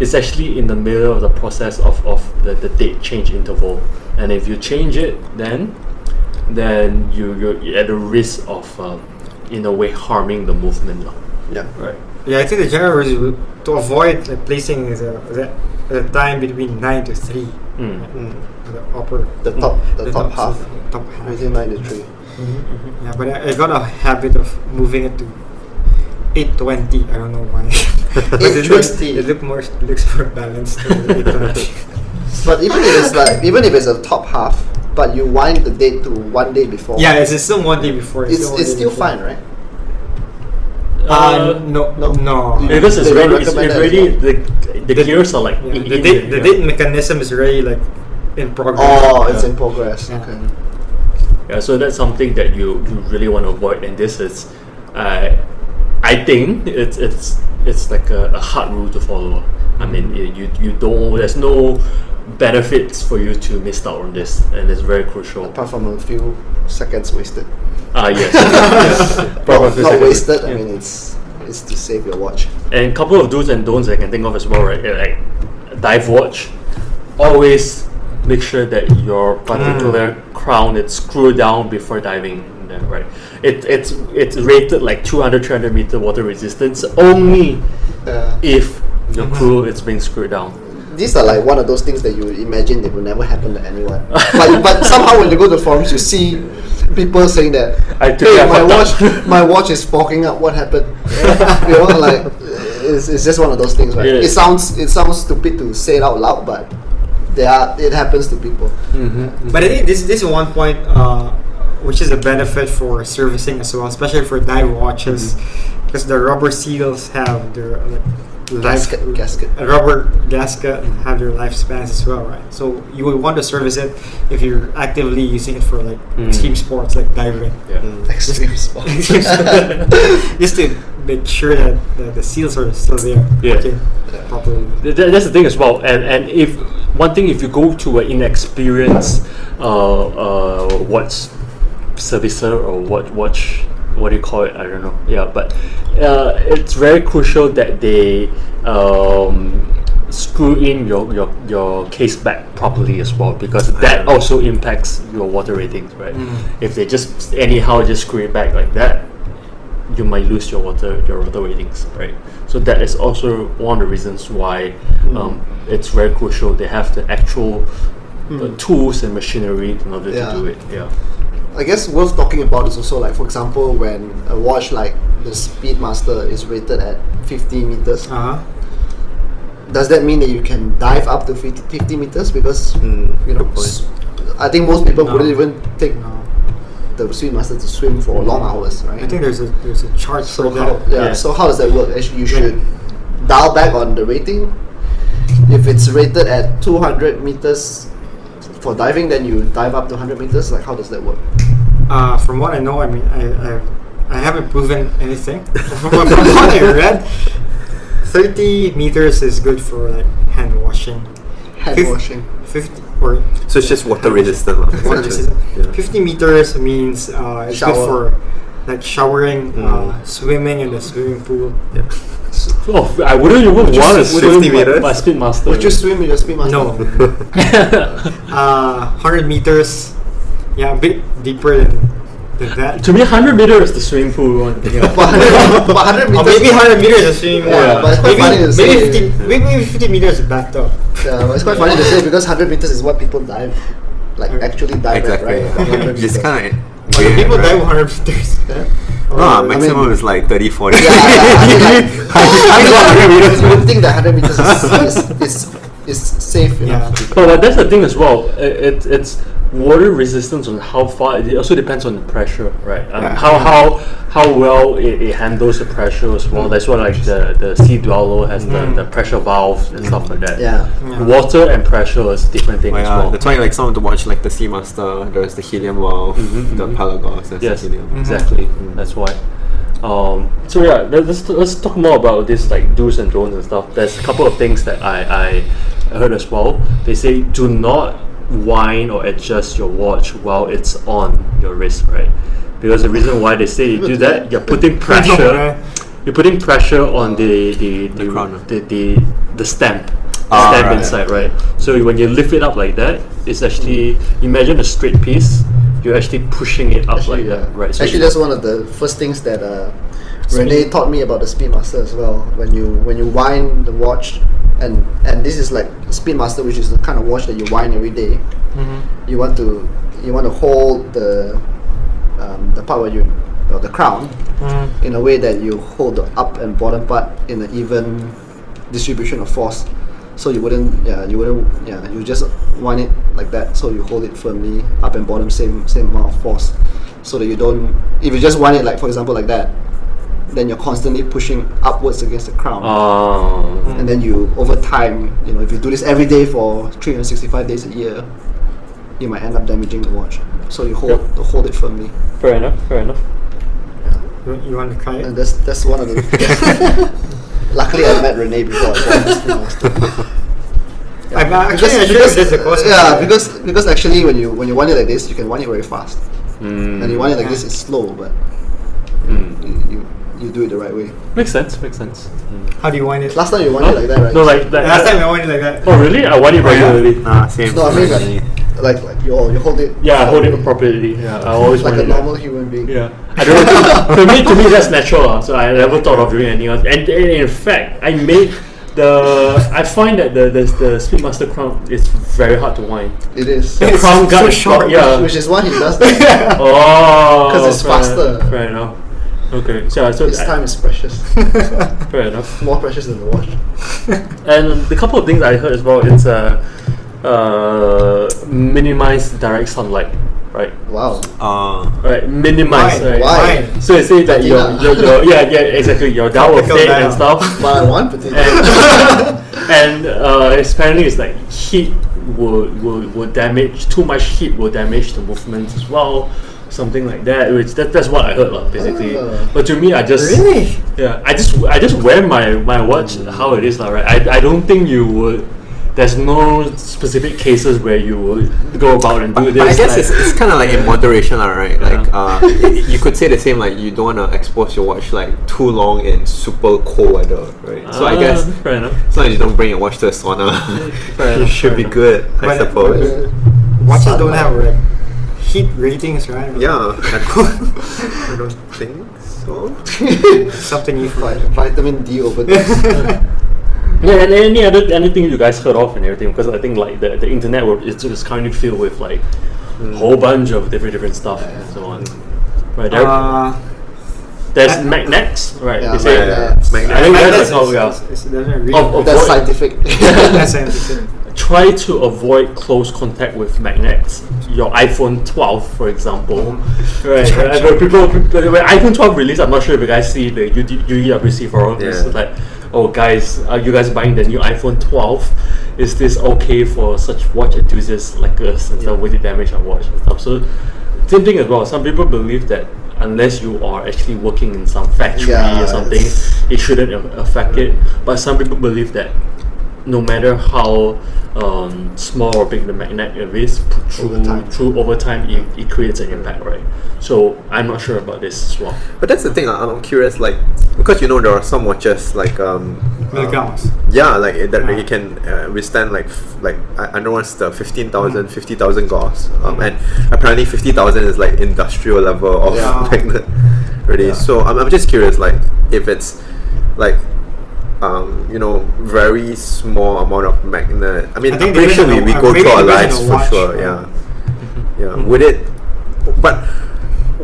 it's actually in the middle of the process of, of the, the date change interval. And if you change it, then then you, you're at the risk of, uh, in a way, harming the movement. Yeah. Right. Yeah, I think the general rule is to avoid like, placing the, the, the time between 9 to 3. Mm. Mm. The upper. The top, the, top, half, Top half. within 93. Yeah, but I, I got a habit of moving it to 820. I don't know why. But it looks, it look more, looks more balanced. than But even if it's like, even if it's a top half, but you wind the date to one day before, yeah, it's, it's still one day before. it's, one it's still before. fine, right? Uh, no, no. no. You- Because it's They already, it's recommend that already the, the, The- gears are like Yeah, in- the date, there, the date mechanism is already like in progress. Oh, it's Yeah. in progress. Yeah. Okay. Yeah, so that's something that you, you really want to avoid, and this is, uh, I think it's it's it's like a, a hard rule to follow. I mean, you you you don't. There's no benefits for you to miss out on this, and it's very crucial. Apart from a few seconds wasted. Ah, yes. yes. Not, Probably not second. wasted. I mean, it's it's to save your watch. And a couple of do's and don'ts I can think of as well, right? Like dive watch, always make sure that your particular crown is screwed down before diving. Then, right? It, it's it's rated like 200 300 meter water resistance only Uh, if your crew is being screwed down. These are like one of those things that you imagine that will never happen to anyone. but but somehow when you go to forums, you see people saying that, I "Hey, my watch, my watch is fogging up. What happened?" you know, like it's, it's just one of those things, right? Yeah. It sounds it sounds stupid to say it out loud, but there are, it happens to people. Mm-hmm. But I think this this is one point uh, which is a benefit for servicing as well, especially for dive watches, Mm-hmm. because the rubber seals have their like, life Gasket, gasket. a rubber gasket have their lifespans as well, right? So you would want to service it if you're actively using it for like Mm. extreme sports like diving, Yeah. Mm, extreme sport. just to make sure that the, the seals are still there, Yeah. okay, properly. Th- th- that's the thing as well and and if one thing if you go to an inexperienced uh, uh, watch servicer or what watch what do you call it i don't know yeah but uh, it's very crucial that they um, screw in your, your your case back properly as well because that also impacts your water ratings right Mm. if they just anyhow just screw it back like that you might lose your water your water ratings, right? So that is also one of the reasons why um, it's very crucial. They have the actual uh, tools and machinery in order Yeah. to do it. Yeah. I guess worth talking about is also like, for example, when a watch like the Speedmaster is rated at 50 meters. Uh huh. Does that mean that you can dive up to 50, 50 meters? Because Mm, you know, good point. s- I think most people No. wouldn't even take No. the Speedmaster to swim for long hours, right? I think there's a there's a chart So for how, that. yeah, Yeah. So how does that work? Actually, you should dial back on the rating. If it's rated at 200 meters for diving, then you dive up to 100 meters. Like, how does that work? Uh, from what I know, I mean, I, I, I haven't proven anything. from, what- from what I read, 30 meters is good for like hand washing. Hand Fif- washing. 50 or So it's just water resistant. lah, what is it? essentially. Yeah. 50 meters means uh, it's Shower. good for like showering, Mm. uh, swimming in the swimming pool. Yeah. Oh, I wouldn't even Would you want to s- would swim 50 by, meters? by Speedmaster. Would you swim with your Speedmaster? No. uh, 100 meters, yeah, a bit deeper than, than that. to me, 100 meters is the swimming pool one. But Yeah. 100, but 100 Or meters. maybe 100 meters is swimming pool. Yeah, but it's quite maybe, funny to maybe, say. 50, maybe 50 meters is bathtub. Yeah, but it's quite funny to say because 100 meters is what people dive, like actually dive at, Exactly. right? 100 It's meters. kind of But weird. people right? dive 100 meters. Yeah. No, I maximum mean- is like 30, 40. Yeah, yeah, I mean, like, I you would think that 100 meters is, is, is, is safe enough. Yeah. But, but that's the thing as well. It, it, it's water resistance on how far. It also depends on the pressure, right? Um, Yeah. How how how well it, it handles the pressure as well. That's why like the the sea dweller has the, the pressure valves and stuff like that. Yeah. Yeah. Water and pressure is different thing Oh, as well. that's why like someone to watch like the Seamaster, there's the helium valve, Mhm, the mhm. Pelagos, there's Yes, the helium. exactly. That's why. Um, so yeah, let- let's let's talk more about this like do's and don'ts and stuff. There's a couple of things that I I heard as well. They say do not wind or adjust your watch while it's on your wrist, right? because the reason why they say you do that, you're putting pressure. You're putting pressure on the the the The crown. the, the, the stem. Ah, stem right. inside, right? So when you lift it up like that, it's actually imagine a straight piece. You're actually pushing it up like that, right? So Actually, that's one of the first things that uh, Renee taught me about the Speedmaster as well. When you when you wind the watch, and and this is like Speedmaster, which is the kind of watch that you wind every day. You want to you want to hold the um, the part where you or the crown in a way that you hold the up and bottom part in an even distribution of force. So you wouldn't, yeah, you wouldn't, yeah, you just wind it like that. So you hold it firmly, up and bottom, same same amount of force, so that you don't. If you just wind it like, for example, like that, then you're constantly pushing upwards against the crown. Oh. And then you, over time, you know, if you do this every day for 365 days a year, you might end up damaging the watch. So you hold, Yep. hold it firmly. fair enough. Fair enough. You, you want to try And that's that's one of the. Luckily, I met Renee before. I bought this Speedmaster. I'm actually not sure if that's the cause. yeah, because because actually when you when you wind it like this, you can wind it very fast. Mm. And you wind it like this, it's slow, but Mm. You, you you do it the right way. Makes sense. Makes sense. How do you wind it? Last time you wind it like that, right? No, like that. Last time I wind it like that. Oh really? I want it regularly. Nah, same. No, I mean for me. like like, like you you hold it. Yeah, I hold it properly. Yeah, I always like a it that. normal human being. Yeah, I don't know. to me, to me, that's natural. ah, So I never thought of doing anything else. And, and in fact, I made the. I find that the the, the Speedmaster crown is very hard to wind. It is. The It's crown so guard is short, short. Yeah. Which is why he does that. Oh. Because it's fair- faster. Fair enough. Okay, so so His I- time is precious. fair enough. More precious than the watch. And the couple of things I heard as well, it's uh, uh, minimize direct sunlight, right? Wow. Uh, Right, minimize. Why? Right? Why? So it says that your, your, your yeah yeah exactly your dial will fade and stuff. But I want potato. and and uh, apparently it's like heat will, will will damage too much heat will damage the movements as well something like that which that, that's what I heard lah basically Ah. but to me I just Really? yeah I just I just wear my my watch how it is lah right I, I don't think you would there's no specific cases where you would go about and do but this I guess like- it's, it's kind of like in moderation, lah, right? Like, Yeah. uh, you could say the same. Like, you don't want to expose your watch like too long in super cold weather, right? So I Ah, guess fair enough as long as you don't bring your watch to a sauna, Fair it should be enough. good, I But- suppose. Watches don't have like heat ratings, right? yeah, I don't, think so. Something you Vi- find. Vitamin D over there. Yeah, and any other anything you guys heard of and everything because I think like the, the internet world is just kind of filled with like a whole bunch of different different stuff and so on. Right there, Uh, there's I- Magnex, right? Yeah, they say, Magnex. Magnex. I think Magnex that's is- how we are. is- is- doesn't really- Of- of- That's scientific. That's scientific. Try to avoid close contact with magnets. Your iPhone 12, for example, right? Uh, right, but people, when iPhone 12 released, I'm not sure if you guys see the UD UEWC forum. It's Yeah. like, oh guys, are you guys buying the new iPhone 12? Is this okay for such watch enthusiasts like us and stuff? Would it damage our watch and stuff? So, same thing as well. Some people believe that unless you are actually working in some factory Yeah, or something, it shouldn't affect it. But some people believe that no matter how um, small or big the magnet is, through Over time. through over time, it, it creates an impact, right? So I'm not sure about this as well. But that's the thing. I- I'm curious, like, because you know there are some watches like um, Milgauss. um, yeah, like it- that Yeah. it can uh, withstand like f- like I, I know what's the 15,000, 50,000 gauss, um, and apparently fifty thousand is like industrial level of Yeah. magnet, really. Yeah. So I'm, I'm just curious, like if it's like. Um, you know, very small amount of magnet. I mean, I I think am pretty sure we, we go maybe through our lives for watch, sure. yeah. Yeah, yeah. Would it? But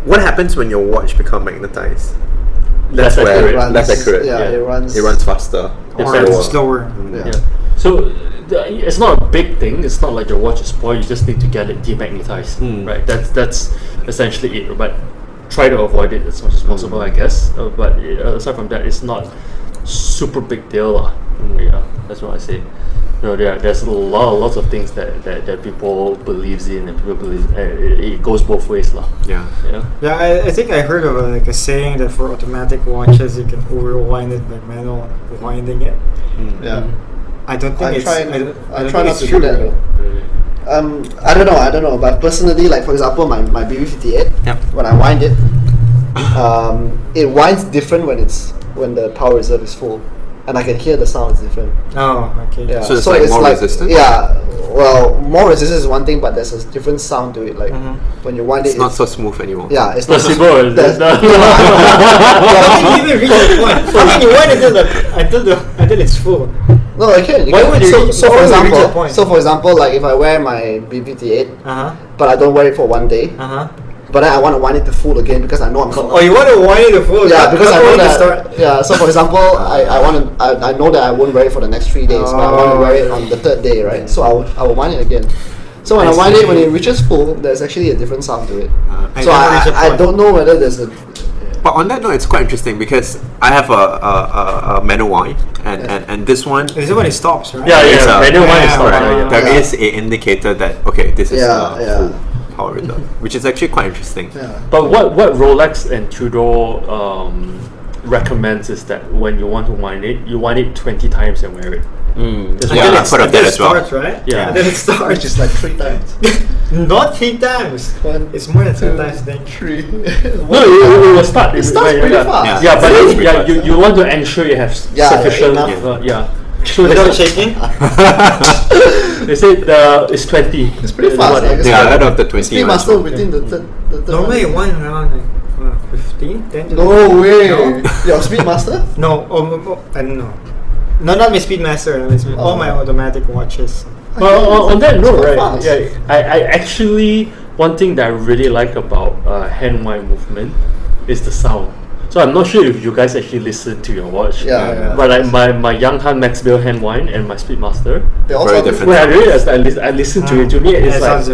what happens when your watch become magnetized? Less where- accurate. runs- Less accurate. Yeah, Yeah. it runs. It runs faster. It's Or very it's low. slower. Yeah. Yeah. So the, it's not a big thing. It's not like your watch is spoiled. You just need to get it demagnetized, Mm. right? That's that's essentially it. But try to avoid it as much as possible, I guess. Uh, but uh, aside from that, it's not super big deal, lah. Yeah, that's what I say. You know, there, there's a lot, lots of things that, that, that people believes in, and people believe uh, it, it goes both ways, lah. Yeah. Yeah. Yeah, I, I think I heard of a, like a saying that for automatic watches you can overwind it by manual winding it. Yeah. I don't think I it's. try. I, don't- I I don't try think not it's to true. do that. though. Um, I don't know. I don't know. But personally, like for example, my my BB58. Yep. When I wind it, um, it winds different when it's when the power reserve is full, and I can hear the sound is different. Oh, okay. Yeah. So it's like more resistant? Yeah. Well, more resistance is one thing, but there's a different sound to it. Like Mhm. when you wind It's it, not it's, not so smooth anymore. yeah, it's not. Placebo is There's- that- How can you even reach that point? How can you wait until the until the until it's full? No, I can. You Why can. would you so, reach- so for would you reach that example, so for example, like if I wear my BB58, Uh huh. but I don't wear it for one day, Uh huh. But then I want to wind it to full again because I know I'm. Oh, you want to wind it to full? Yeah, not- because I know to that. start. Yeah, so for example, I, I want to I, I know that I won't wear it for the next three days, but I want to Oh, wear it on the third day, right? So I will I will wind it again. So when I, I wind it, when it reaches full, there's actually a different sound to it. Uh, I so I, I, I don't know whether there's a But on that note, it's quite interesting because I have a, a, a, a manual wine, and, Yeah. and, and this one, This is when it stops, right? Yeah, It's yeah. a- Manual one is Yeah, not right. yeah, yeah. there Yeah. is a indicator that okay, this is Yeah, uh, yeah. full power reserve, which is actually quite interesting. yeah. But what what Rolex and Tudor um, recommends is that when you want to wind it, you wind it twenty times and wear it. Mm. It's Yeah, really- I've heard of that it as well. starts, right? Yeah. And then it starts. is like three times. Not three times. One, It's more than two, times. Then. three. No, it, it, it will start. It starts pretty yeah. fast. Yeah, but It starts then, pretty yeah, you, you want to ensure you have Yeah, sufficient. enough. Uh, yeah. So Without they, shaking. they say the it's twenty. It's pretty fast, what like it- it's Yeah, like- of the 20 Speed one as master well. within the third. The third Normally one. one around like uh, 15, 10 to No way. No? Your Speedmaster? No, oh, oh, oh, I don't know. No, not my Speedmaster. my Speed- All Oh. my automatic watches. Well, on, on that note, right? fast. Yeah, I, I actually one thing that I really like about uh, hand wind movement is the sound. So I'm not sure if you guys actually listen to your watch. Yeah, yeah. But like my my Young Han Maxwell hand wind and my Speedmaster, They all Very different. when I really I, listen, I listen to it, to me it's it like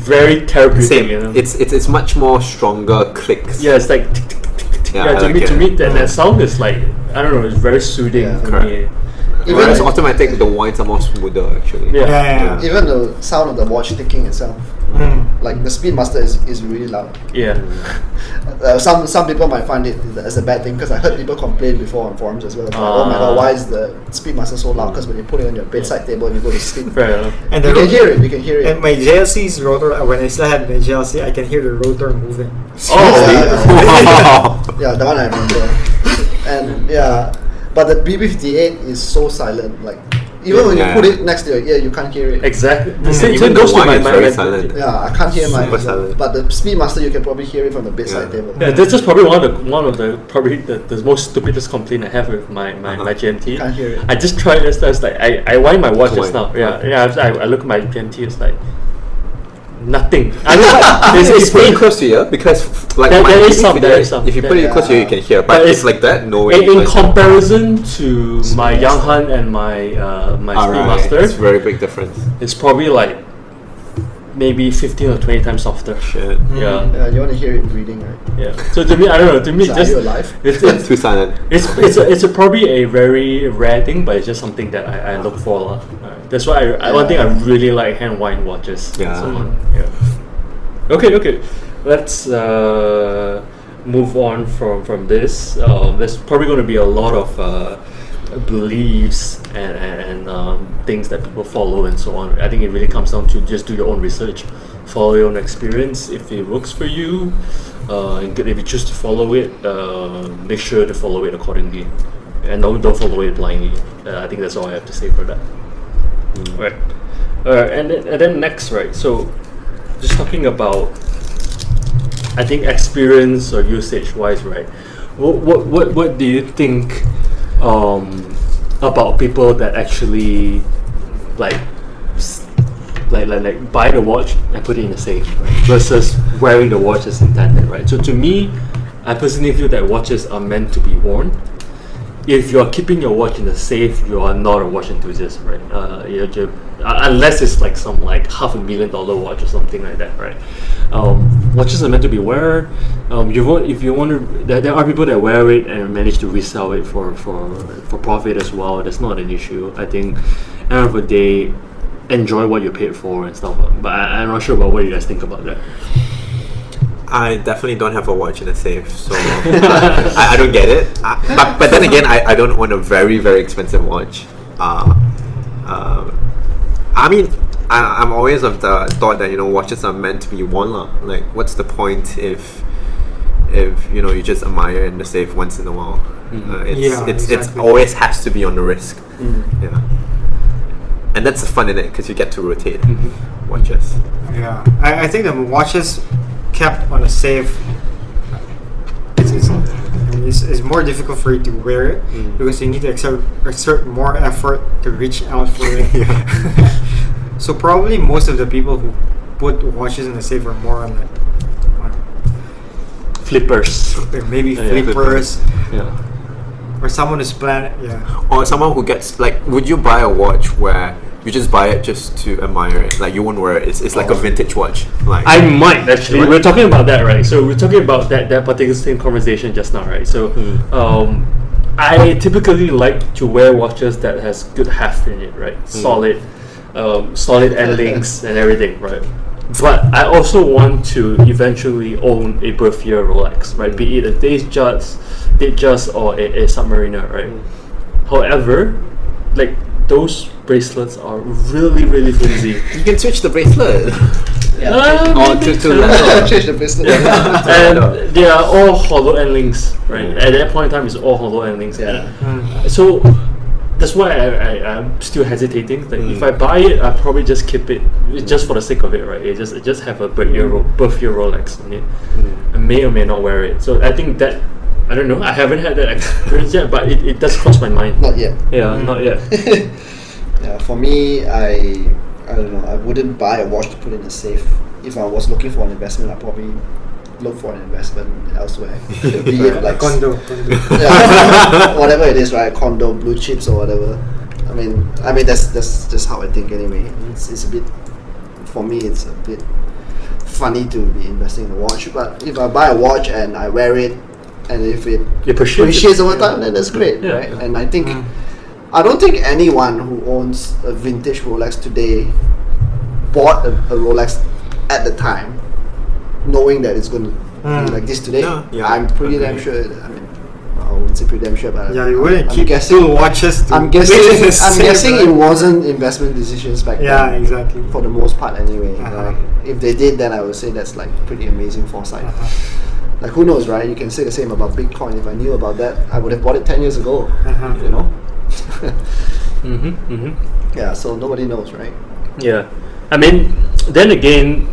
very therapeutic. Same. You know? It's it's it's much more stronger clicks. yeah, it's like tick, tick, tick, tick, tick. Yeah, yeah, I to me to me that, that sound is like I don't know, it's very soothing for me. Even, Whereas automatic, the winds are more smoother actually. Yeah. Yeah, yeah, yeah. even the sound of the watch ticking itself, Mm. like the Speedmaster is, is really loud. Yeah. Uh, some some people might find it as a bad thing because I heard people complain before on forums as well. Like, oh my Ah. god, why is the Speedmaster so loud? Because when you put it on your bedside table and you go to sleep, Fair enough. And you can ro- hear it. You can hear it. And my JLC's rotor, uh, when I still had my JLC, I can hear the rotor moving. Oh, yeah, that one I remember. and yeah, but the BB58 is so silent. Like even when you Yeah. put it next to your ear, you can't hear it. Exactly. The Mm. same Even thing the goes to my, is very silent. Yeah, I can't hear mine. Super as silent. But the Speedmaster, you can probably hear it from the bedside Yeah. table. Yeah, this is probably one of the one of the probably the, the most stupidest complaint I have with my, my, my GMT. Can't hear it. I just tried this. It's like I, I wind my watch just now. Yeah, yeah. I, I look at my GMT. It's like nothing. I mean, it's, It's, it's pretty close to you because like There- there is some, there is some. If you put it close to you, you can hear. But, But it's like that. No way. in, in comparison to my. Young Han and my uh, my Alright, Speedmaster, It's very big difference. it's probably like maybe fifteen or twenty times softer. Shit. Yeah, Yeah, you want to hear it breathing, right? yeah. So to me, I don't know. To me, So are just you alive? it's, it's Too silent. It's it's a, it's a probably a very rare thing, but it's just something that I, I look for. lah. That's why I, I one thing I really like hand wind watches. and Yeah. So on. Yeah. Okay, okay. Let's uh, move on from from this. Um, there's probably going to be a lot of uh, beliefs and and, and um, things that people follow and so on. I think it really comes down to just do your own research, follow your own experience. If it works for you, uh, and if you choose to follow it, uh, make sure to follow it accordingly, and don't don't follow it blindly. Uh, I think that's all I have to say for that. Right. Uh, and then, and then next, right? So, just talking about, I think experience or usage wise, right? What what what, what do you think um, about people that actually like like, like like buy the watch and put it in a safe right? versus wearing the watch as intended, right? So to me, I personally feel that watches are meant to be worn if you're keeping your watch in the safe, you are not a watch enthusiast, right? Uh, you're, ju- uh, unless it's like some like half a million dollar watch or something like that, right? Um, watches are meant to be wear. Um, you want if you want to, there, there are people that wear it and manage to resell it for for for profit as well. That's not an issue. I think, end of the day, enjoy what you paid for and stuff. But I, I'm not sure about what you guys think about that. I definitely don't have a watch in a safe, so I, I don't get it. I, but, but then again, I, I don't own a very very expensive watch. Uh, uh, I mean, I, I'm always of the thought that you know watches are meant to be worn lah. Like, what's the point if if you know you just admire in the safe once in a while? Mhm. Uh, it's Yeah, it's it's always has to be on the risk. Mm. Yeah, and that's the fun in it because you get to rotate Mhm. watches. Yeah, I, I think the watches kept on a safe. It's, it's, it's, it's more difficult for you to wear it Mm. because you need to exert, exert more effort to reach out for it. So probably most of the people who put watches in the safe are more on like, Flippers. maybe Yeah, yeah. flippers Yeah. or someone who's plan. Yeah, Or someone who gets like, would you buy a watch where you just buy it just to admire it? Like you won't wear it. It's, it's like a vintage watch. Like I might actually. We're talking about that, right? So we're talking about that that particular same conversation just now, right? So, Mm. um, I typically like to wear watches that has good heft in it, right? Solid, um, solid end links and everything, right? But I also want to eventually own a birthier Rolex, right? Be it a Datejust, Datejust or a, a Submariner, right? However, like those bracelets are really, really flimsy. you can switch the bracelet. Yeah. Uh, or to, to so. leather. Change the business. and they are all hollow end links, right? Mm. At that point in time, it's all hollow end links. Yeah. So that's why I, I I'm still hesitating. Like if Mm. I buy it, I probably just keep it just for the sake of it, right? It just it just have a birthday Ro- birthday Rolex on it. I may or may not wear it. So I think that I don't know. I haven't had that experience yet, but it, it does cross my mind. Not yet. Yeah, mm. not yet. yeah, for me, I I don't know. I wouldn't buy a watch to put in a safe. If I was looking for an investment, I'd probably look for an investment elsewhere. Be it like condo, condo. yeah, whatever it is, right? Condo, blue chips, or whatever. I mean, I mean that's that's just how I think anyway. It's, it's a bit for me. It's a bit funny to be investing in a watch, but if I buy a watch and I wear it, and if it You appreciate it. appreciates over time, then that's great, Yeah. right? And I think I don't think anyone who owns a vintage Rolex today bought a, a Rolex at the time, knowing that it's going to Mm. be like this today. Yeah, yeah, I'm pretty damn agree. sure. I mean, I wouldn't say pretty damn sure, but Yeah, you wouldn't I'm keep guessing. two watches. To I'm guessing. put in the I'm guessing it wasn't investment decisions back Yeah, then. exactly. For the most part, anyway. Uh-huh. Like, if they did, then I would say that's like pretty amazing foresight. Uh-huh. Like who knows, right? You can say the same about Bitcoin. If I knew about that, I would have bought it ten years ago. Uh-huh. You know. Mm-hmm, mm-hmm. yeah. So nobody knows, right? Yeah, I mean, then again,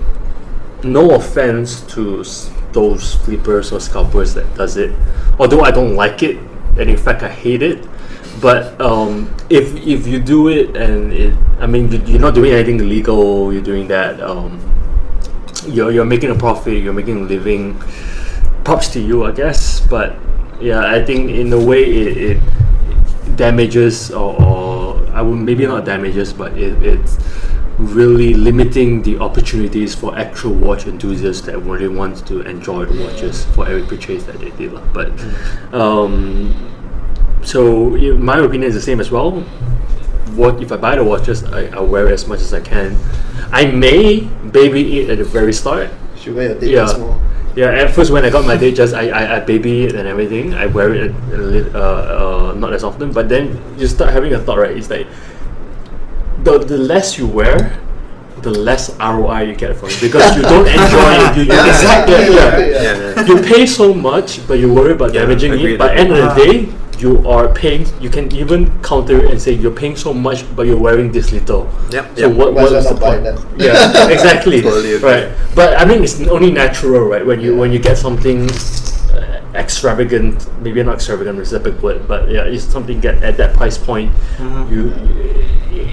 no offense to those flippers or scalpers that does it. Although I don't like it, and in fact I hate it. But um, if if you do it and it, I mean, you- you're not doing anything illegal. You're doing that. Um, you're you're making a profit. You're making a living. Props to you, I guess. But yeah, I think in a way it, it damages or, or I would maybe not damages, but it, it's really limiting the opportunities for actual watch enthusiasts that really want to enjoy the watches for every purchase that they did. But um, so my opinion is the same as well. What if I buy the watches? I, I wear it as much as I can. I may baby it at the very start. Should wear your date Yeah. more. Yeah, at first when I got my date, just I, I, I baby it and everything. I wear it a, a lit- uh, uh, not as often, but then you start having a thought, right? It's like the the less you wear, the less ROI you get from it because you don't enjoy it. You, you, Yeah, exactly, exactly, yeah. yeah. Yeah. You pay so much, but you worry about Yeah, damaging it. But end of the day, you are paying. You can even counter and say you're paying so much, but you're wearing this little. Yep. So yep. what, Might what as the point? that. Yeah, exactly. Totally right. But I mean, it's only natural, right? When you when you get something uh, extravagant, maybe not extravagant is a big word, but yeah, it's something get at that price point. Mhm. You,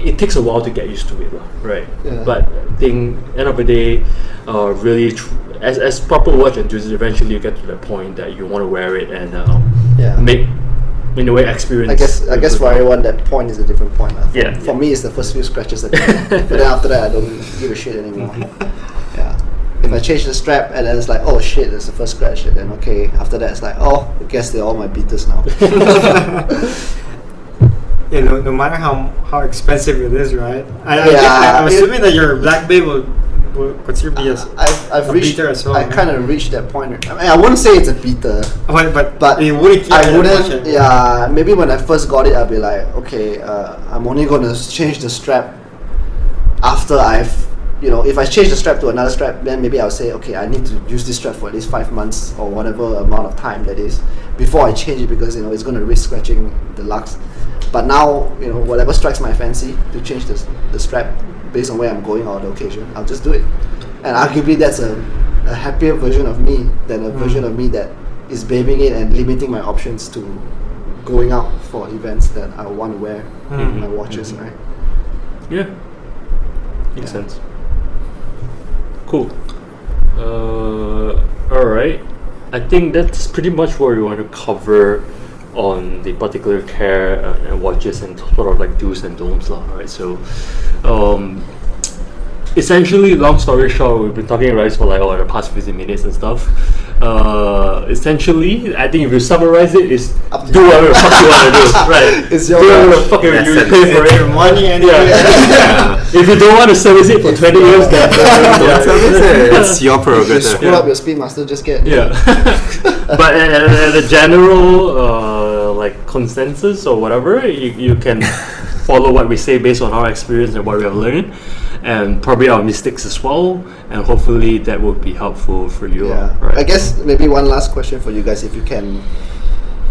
it takes a while to get used to it, lah, right? Yeah. But I think end of the day, uh, really, tr- as as proper watch enthusiasts, eventually you get to the point that you want to wear it and uh, Yeah. make in a way experience. I guess I guess for everyone that point is a different point. For, Yeah, for yeah. me, it's the first few scratches that, but then after that, I don't give a shit anymore. yeah. If I change the strap and then it's like, oh shit, that's the first scratch, and then okay. After that, it's like, oh, I guess they're all my beaters now. Yeah, no, no matter how how expensive it is, right? I, I, Yeah, I, am it- assuming that your Black Bay will, consider be as I've, I've reached. well, I kind of reached that point. I, mean, I wouldn't say it's a beater, but but, but you wouldn't I wouldn't. Yeah, maybe when I first got it, I'd be like, okay, uh, I'm only gonna change the strap after I've you know if I change the strap to another strap, then maybe I'll say okay, I need to use this strap for at least five months or whatever amount of time that is before I change it because you know it's going to risk scratching the lugs. But now you know whatever strikes my fancy to change the, the strap based on where I'm going or the occasion, I'll just do it. And arguably that's a, a happier version of me than a version of me that is babying it and limiting my options to going out for events that I want to wear Mhm. my watches, right? Yeah. Makes Yeah. sense. Cool. Uh, all right. I think that's pretty much what we want to cover on the particular care uh, and watches and sort of like do's and don'ts, lah. Right. So, um, essentially, long story short, we've been talking about this for like oh, the past 15 minutes and stuff. Uh, essentially, I think if you summarize it, is do whatever the fuck you want to do. Right. It's your do whatever the fuck you, In you essence. pay for it. money and Yeah. if you don't want to service it for 20 years, then Don't service it. It's your If you prerogative. screw up your Speedmaster, just get yeah. but at, at- at the general uh, like consensus or whatever, you, you can follow what we say based on our experience and what we have learned, and probably our mistakes as well. And hopefully that will be helpful for you. Yeah. Right. I guess maybe one last question for you guys if you can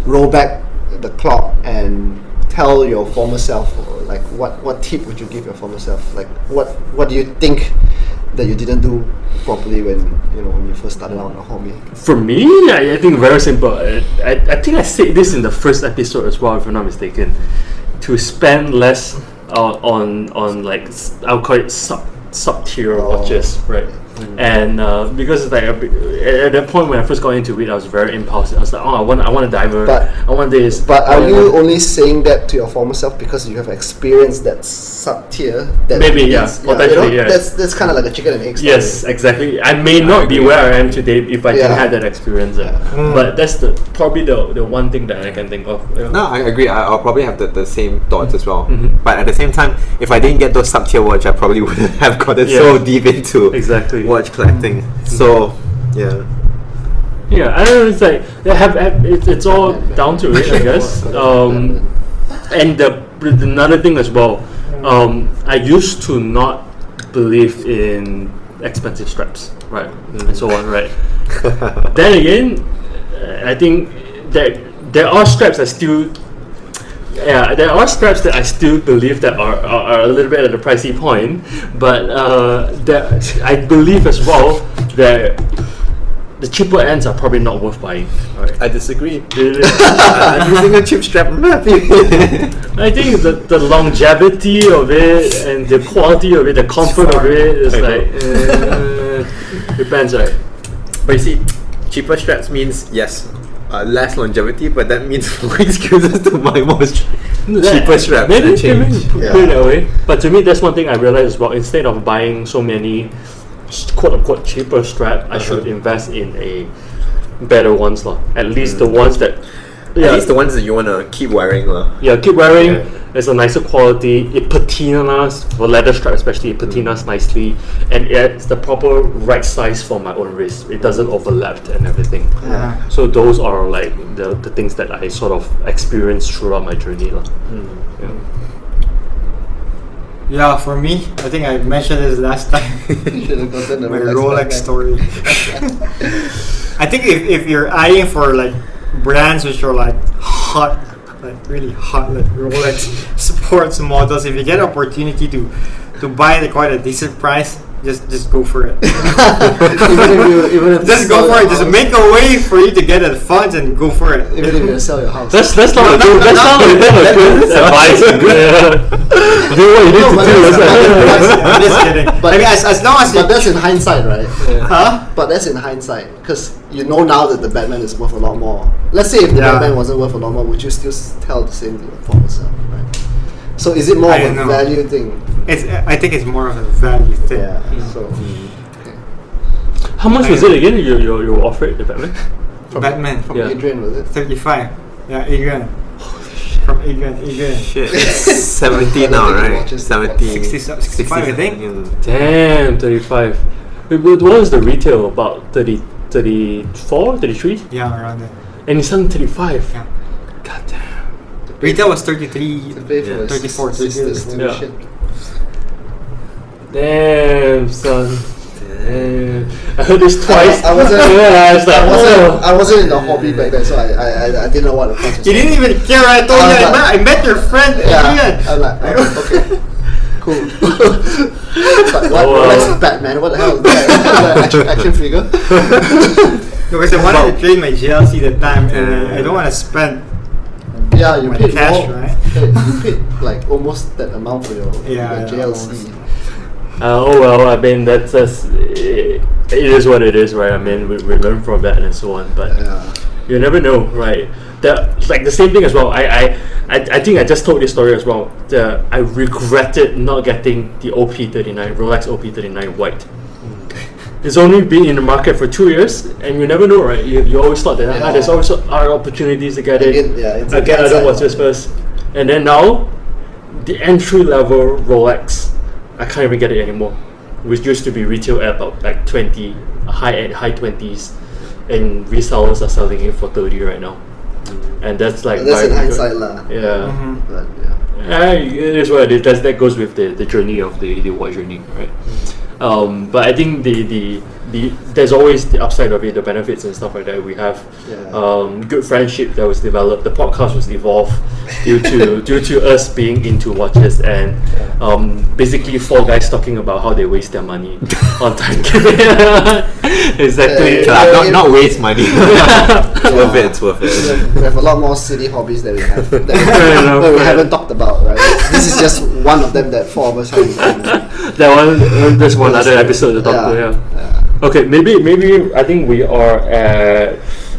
roll back the clock and tell your former self or like what what tip would you give your former self? Like what what do you think that you didn't do properly when you know when you first started out on a hobby? For me, I, I think very simple. I, I, I think I said this in the first episode as well, if I'm not mistaken. To spend less uh, on on like I'll call it sub sub tier Oh. watches, right? And uh, because it's like at, at that point when I first got into it, I was very impulsive. I was like, oh, I want I want a diamond. But- I want this. But are you that." only saying that to your former self because you have experienced that sub tier? That Maybe, yeah, is- potentially, you know, yeah. That's that's kind of like a chicken and egg story. Yes, exactly. I may not be where I am today if I Yeah. didn't have that experience. uh, Mm. But that's the probably the, the one thing that I can think of. yeah. No, I agree. I, I'll probably have the, the same thoughts as well. Mhm. But at the same time, if I didn't get those sub tier watch, I probably wouldn't have gotten so deep into Exactly. Watch collecting. So, yeah. Yeah, I don't know. It's like they have, have it's, it's all down to it, I guess. Um, and the another thing as well, um, I used to not believe in expensive straps, right, and so on, right. then again, I think that there are straps that still. Yeah, there are straps that I still believe that are, are, are a little bit at the pricey point, but uh, that I believe as well that the cheaper ends are probably not worth buying. Right? I disagree. I'm using a cheap strap. I'm happy. I think the, the longevity of it and the quality of it, the comfort of it is I like uh, depends, right? but you see, cheaper straps means yes, uh, less longevity, but that means more excuses to buy more cheaper straps Maybe, and change. maybe put Yeah. it that way. But to me, that's one thing I realized as well. Instead of buying so many quote unquote cheaper strap, I should Uh-huh. invest in a better ones, lah. At least the ones that. Yeah, At least the ones that you want to keep wearing. lah. Yeah, keep wearing. Yeah. It's a nicer quality. It patinas for leather strap, especially it patinas mm. nicely, and it's the proper right size for my own wrist. It doesn't overlap and everything. Yeah. So those are like the, the things that I sort of experienced throughout my journey, lah. Mm. Yeah. Yeah, for me, I think I mentioned this last time. You should have gotten the my Rolex Rolex story. I think if, if you're eyeing for like brands which are like hot, like really hot, like Rolex sports models, if you get opportunity to to buy it at quite a decent price, just just go for it. even if you even if just go for your it. Just make a way for you to get the funds and go for it. even if you sell your house. That's that's not No, no, good no, that's no. not a good, a good advice. Yeah. Do what you need No, to but do. that's- That's but like- I'm just kidding. But- I mean, as, as long as but that's in hindsight, right? huh? But that's in hindsight, because you know now that the Batman is worth a lot more. Let's say if the Yeah. Batman wasn't worth a lot more, would you still tell the same to your former self, right? So is it more I of a know. value thing? It's I think it's more of a value thing. Yeah. So okay. How much was it again? You you you offered the Batman? Batman from Yeah. Adrian was it? 35. Yeah, Adrian. From Adrian, Adrian. Shit, it's 70 now, right? watches. 70. 60, 65, I think. Mm. Damn, 35. Wait, What what was the retail? About 30, 34, 33? Yeah, around there. And it's selling 35. Yeah. God damn. Retail was 33. To pay for Yeah. his 34, sisters 34. tuition. Damn, son. Damn. I heard this twice. I, I wasn't. yeah, I was like, I wasn't. oh. I wasn't in the hobby back then, so I, I, I, I didn't know what the price was. You didn't even care. I told I you was I, met, I met your friend Yeah, I'm like, oh, okay, cool. but what? Oh, Batman. What the hell is that? action, action figure. Because I wanted to trade my JLC at the time, and Yeah. I don't want to spend. Yeah, you paid cash, more. right? You paid like almost that amount for your, Yeah, your yeah, JLC. Uh, oh well, I mean that's just it, it is what it is, right? I mean we, we learn from that and so on, but Yeah. you never know, right? The, like the same thing as well. I, I, I, I think I just told this story as well. The, I regretted not getting the OP39 Rolex OP39 white. It's only been in the market for two years, and you never know, right? You, you always thought that ah, there's always are opportunities to get it. Again, yeah, it's I a get other downside. watches first, and then now, the entry level Rolex, I can't even get it anymore. Which used to be retail at about like twenty, high end high twenties, and resellers are selling it for thirty right now, and that's like But that's in hindsight, lah. Yeah. Mhm. But yeah. Yeah, it is what it is. That's, that goes with the, the journey of the, the watch journey, right? Um, but I think the, the the there's always the upside of it, the benefits and stuff like that. We have Yeah. um, good friendship that was developed. The podcast was evolved due to due to us being into watches and um, basically four guys talking about how they waste their money on time. exactly. Yeah, Nah, yeah, not, yeah. not waste money. it's worth it. It's worth it. we have a lot more silly hobbies that we have that we, enough, that we haven't talked about, right? This is just one of them that four of us have that one. uh, There's one other episode to talk Yeah, about. Yeah. yeah. Okay, maybe maybe I think we are at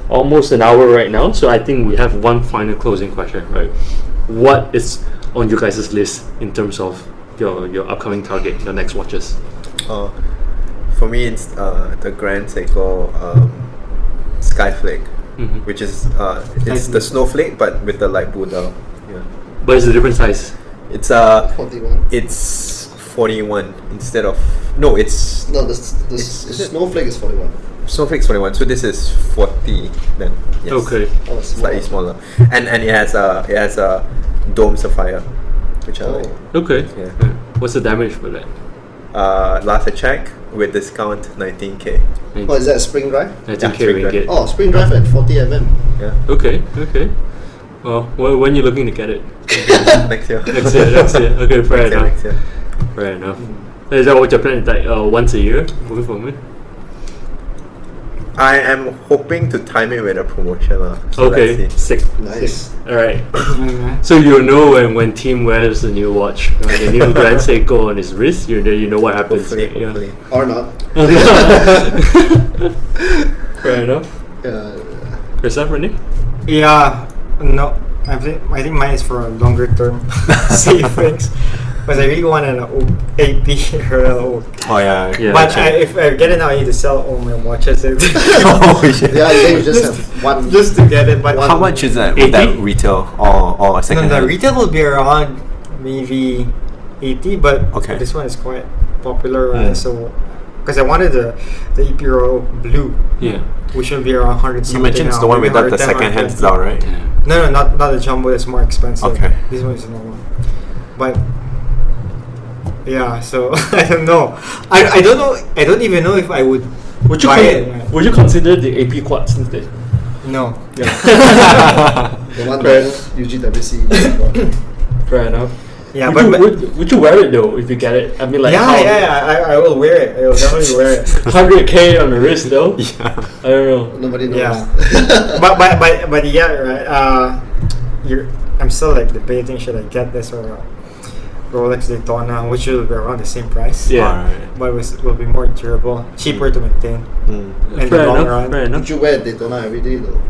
almost an hour right now, so I think we have one final closing question, right? What is on you guys' list in terms of your your upcoming target, your next watches? Uh, for me, it's uh, the Grand Seiko um, Skyflake, Mhm. which is uh, it's the snowflake but with the light blue dial. Yeah, But it's a different size. it's uh, 41. it's forty one instead of no, it's No, the, s- the It's- is it- snowflake is 41. snowflake's forty one. So this is forty then. Yes. Okay. Oh, it's slightly smaller, and and it has a it has a dome sapphire, which I Oh. like. Okay. Yeah. What's the damage for that? Uh, last I check with discount 19k. Oh, is that a spring drive? I Yeah, think spring drive. Oh, spring drive at 40 mm. Yeah, Okay. Okay. Well, wh- when you're looking to get it? next year. Next year. Next year. Okay. Fair Next year, enough. next year. Fair enough. Is that what your plan is like? Uh, once a year, moving forward. I am hoping to time it with a promotion. lah. so okay. let's see. Sick. Nice. All right. So you know when when Team wears the new watch, right, the new Grand Seiko on his wrist, you know you know what happens. Hopefully, yeah. hopefully. Or not. Fair enough. Uh, Yourself, Renee? Yeah, no. I think I think mine is for a longer term savings. Because I really want an AP or an old. Oh yeah. Yeah. but. I, if I get it now, I need to sell all my watches. oh shit. yeah, you just have one. just to get it. But How much is that? 80? Would that retail or or No, second the retail will be around maybe 80, but Okay. this one is quite popular, right? Mm. So, because I wanted the the AP Royal Blue, Yeah. which will be around 100 You mentioned it's now, the one without the 110, second hand 120. style, right? No, no, not not the jumbo. It's more expensive. Okay. This one is the normal. But yeah, so I don't know. I, I don't know. I don't even know if I would. Would you buy con- it. right? would you consider the AP quartz instead? No. The one Right. that UGWC. Fair enough. Yeah, would, but, you, but would, would you wear it though if you get it? I mean, like yeah, how, yeah, yeah, I, I will wear it. I will definitely wear it. hundred k on the wrist though. Yeah. I don't know. Nobody knows. Yeah. but but but but yeah, right. Uh, you're. I'm still like debating should I get this or uh, Rolex Daytona, which will be around the same price. Yeah. Alright. But it was, will be more durable, cheaper to maintain. Mm. In the long enough. run. Fair enough. Would you wear Daytona every day though?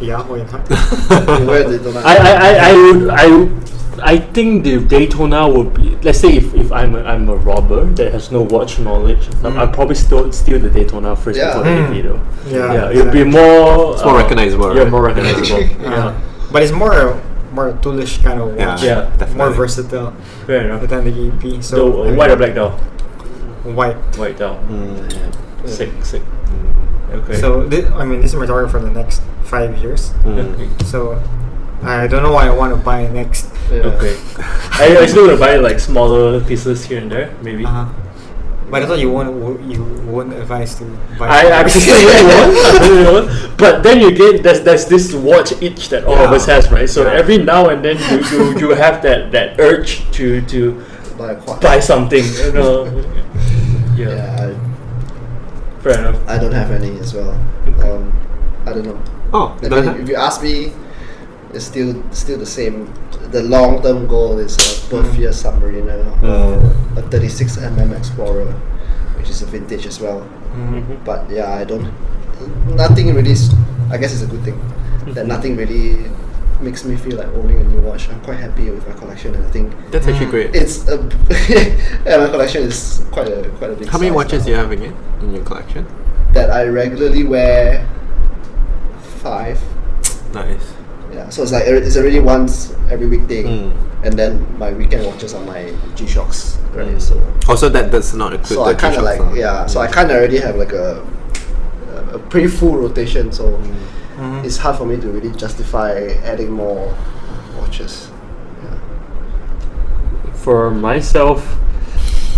Yeah, why not? You wear Daytona. I, I, I, I would I would- I think the Daytona would be let's say if, if I'm a, I'm a robber that has no watch knowledge, Mm. I'd probably still steal the Daytona first Yeah. before the Mm. AP though. Yeah, Yeah, it'd be more It's more recognizable, Yeah, right? more recognizable. Uh, yeah. But it's more a more toolish kind of Yeah, watch. Yeah. definitely. More versatile Fair enough. than the AP. So So I mean, white or black though? White. White though. Mm. Sick, sick. Okay. So thi- I mean, this is my target for the next five years. Mm. okay. So I don't know what I want to buy next. Yeah. Okay. I, I still want to buy like smaller pieces here and there, maybe. Uh-huh. But I thought you won't you won't advise to buy. I absolutely won't. won't. But then you get there's there's this watch itch that all of us has, right? So Yeah. every now and then you, you, you have that, that urge to to Buy a quad. buy something. You know. Yeah. Yeah, Fair enough. I, I don't have any as well. Um, I don't know. Oh, I mean, if you ask me, it's still still the same. The long term goal is a Berthier Submariner, Mm. uh, a 36 mm Explorer, which is a vintage as well. Mhm. But yeah, I don't. Nothing really. I guess it's a good thing that nothing really makes me feel like owning a new watch. I'm quite happy with my collection, and I think That's actually great. it's a. yeah, my collection is quite a quite a big. How many size watches now. do you have again in your collection? That I regularly wear. Five. Nice. Yeah, so it's like it's already once every weekday, Mm. and then my weekend watches are my G Shocks, right? Mm. So, Also, that does not include so the I kind of like huh? yeah, so I Mm. kind of already have like a a pretty full rotation. So Mhm. it's hard for me to really justify adding more watches. Yeah. For myself,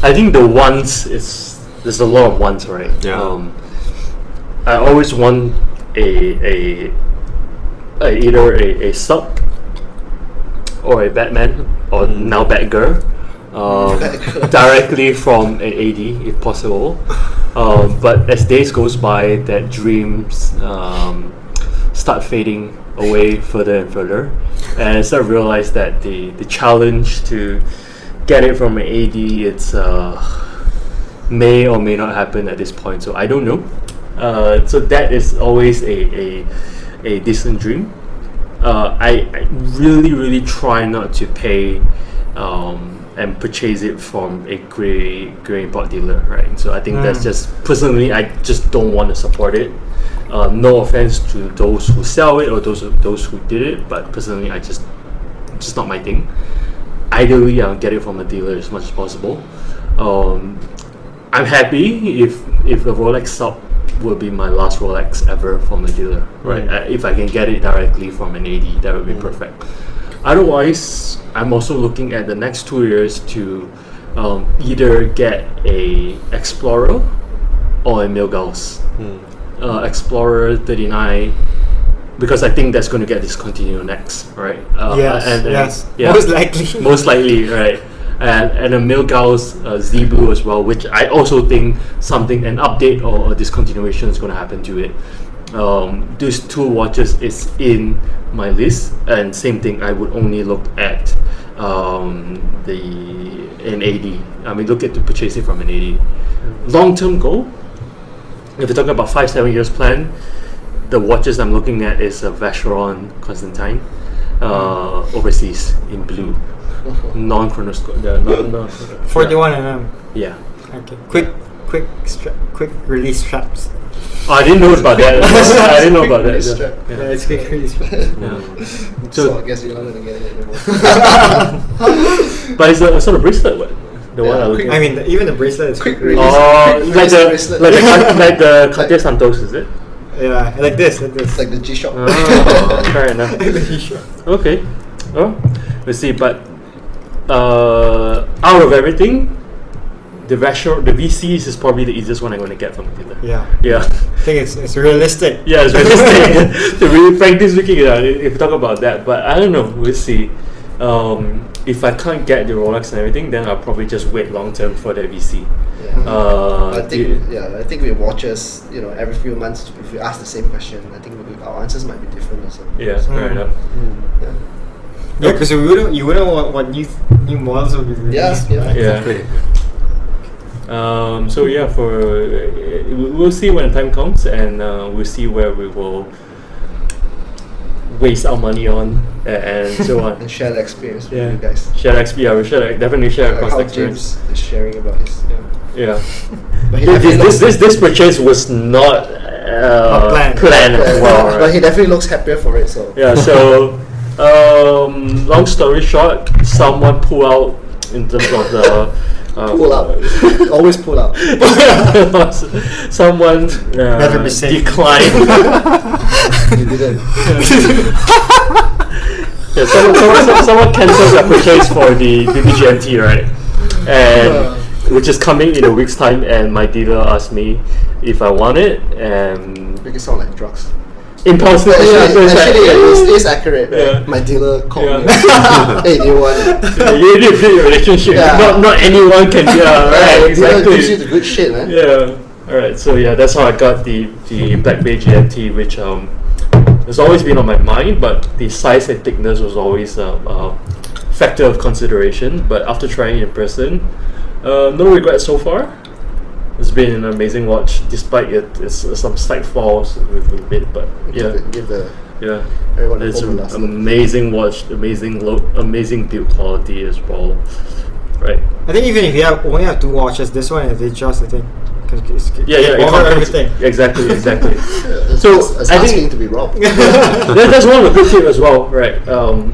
I think the ones is there's a lot of ones, right? Yeah. Um, I always want a a, a either a, a sub or a Batman or Mm. now Batgirl. Um, directly from an AD if possible. Um, but as days goes by, that dreams um, start fading away further and further, and I start to realize that the the challenge to get it from an AD it's uh, may or may not happen at this point. So I don't know. Uh, so that is always a a, a distant dream. Uh, I, I really really try not to pay um, and purchase it from a grey grey import dealer, right? So I think that's Mm. just personally I just don't want to support it. Uh, no offense to those who sell it or those who, those who did it, but personally I just it's just not my thing. Ideally, I'll get it from a dealer as much as possible. Um, I'm happy if if the Rolex sub will be my last Rolex ever from a dealer, right? Mm. Uh, if I can get it directly from an AD, that would be perfect. Otherwise, I'm also looking at the next two years to um, either get a Explorer or a Milgauss. Mm. Uh, Explorer 39 because I think that's going to get discontinued next, right? Uh, yes, and- and- yes, yeah. most likely. most likely, right? And and a Milgauss uh, Z Blue as well, which I also think something an update or a discontinuation is going to happen to it. Um, these two watches is in my list, and same thing. I would only look at um, the an AD. I mean, look at to purchase it from an AD. Long term goal. If you're talking about five seven years plan, the watches I'm looking at is a Vacheron Constantin, uh, overseas in blue, non chronoscope. Yeah, non, non, Forty-one mm. Yeah. Okay. Quick, quick, stra- quick release straps. Oh, I didn't know about that. I didn't know about that. Release Yeah. strap. Yeah, Yeah. it's quick release straps. Yeah. So, So, I guess you're not gonna get it anymore. but it's a, sort of bracelet. What? The one Yeah, I'm looking quick- I mean, the, even the bracelet is Quick quick release. Oh, Quick like the bracelet. like the like the Cartier Santos, is it? Yeah, like this, like this. It's like the G Shock. Oh, fair enough. The t-shirt. Okay. Well, let's see. But uh, out of everything, the Vacheron, the VCs is probably the easiest one I'm going to get from a dealer. Yeah, Yeah. I think it's it's realistic. Yeah, it's realistic. to really, frankly speaking, yeah, if you talk about that, but I don't know. We'll see. Um, if I can't get the Rolex and everything, then I'll probably just wait long term for the VC. Yeah. Uh, I think the- yeah, I think with watches, you know, every few months, if you ask the same question, I think we- our answers might be different also. yeah, fair Mm. Yeah. Yeah, because you wouldn't you wouldn't want what new new models will be released. Yeah, right? Yeah. Exactly. Um, so yeah, for uh, we- we'll see when the time comes, and uh, we'll see where we will waste our money on a- and so on. And share the experience with Yeah. you guys. Share XP, yeah, we share definitely share Like across how the experience. James is sharing about his. Yeah. Yeah. But he This, this, this, this purchase was not uh, Not planned. planned as well. But he definitely looks happier for it. So Yeah, so um, long story short, someone pull out in terms of the uh, pull out, always pull out. someone uh, Better be safe. declined. He didn't. yeah, someone, someone, someone cancelled their purchase for the, the BGMT, right? And which is coming in a week's time, and my dealer asked me if I want it, and Make it sound like drugs. Impulsively, I Actually, was like, actually it's, it's accurate. right? Yeah. My dealer called Yeah. me. hey, do you want it? you need to build a relationship. Yeah. Not not anyone can. Yeah, right. the dealer gives you the good shit, man. Yeah. All right. So yeah, that's how I got the the Black Bay GMT, which um has always been on my mind, but the size and thickness was always a, a factor of consideration. But after trying it in person, uh, no regrets so far. It's been an amazing watch, despite it, it's, some slight falls with, with it. But Give, yeah, the, give the yeah. It's an last look. amazing watch, amazing look, amazing build quality as well. Right. I think even if you have only have two watches, this one and the just I think can, is, can Yeah, yeah. it cover compensates- everything. Exactly, exactly. Yeah, it's, So, it's, it's I think- asking to be robbed. that, that's one of the good tip as well, right? Um,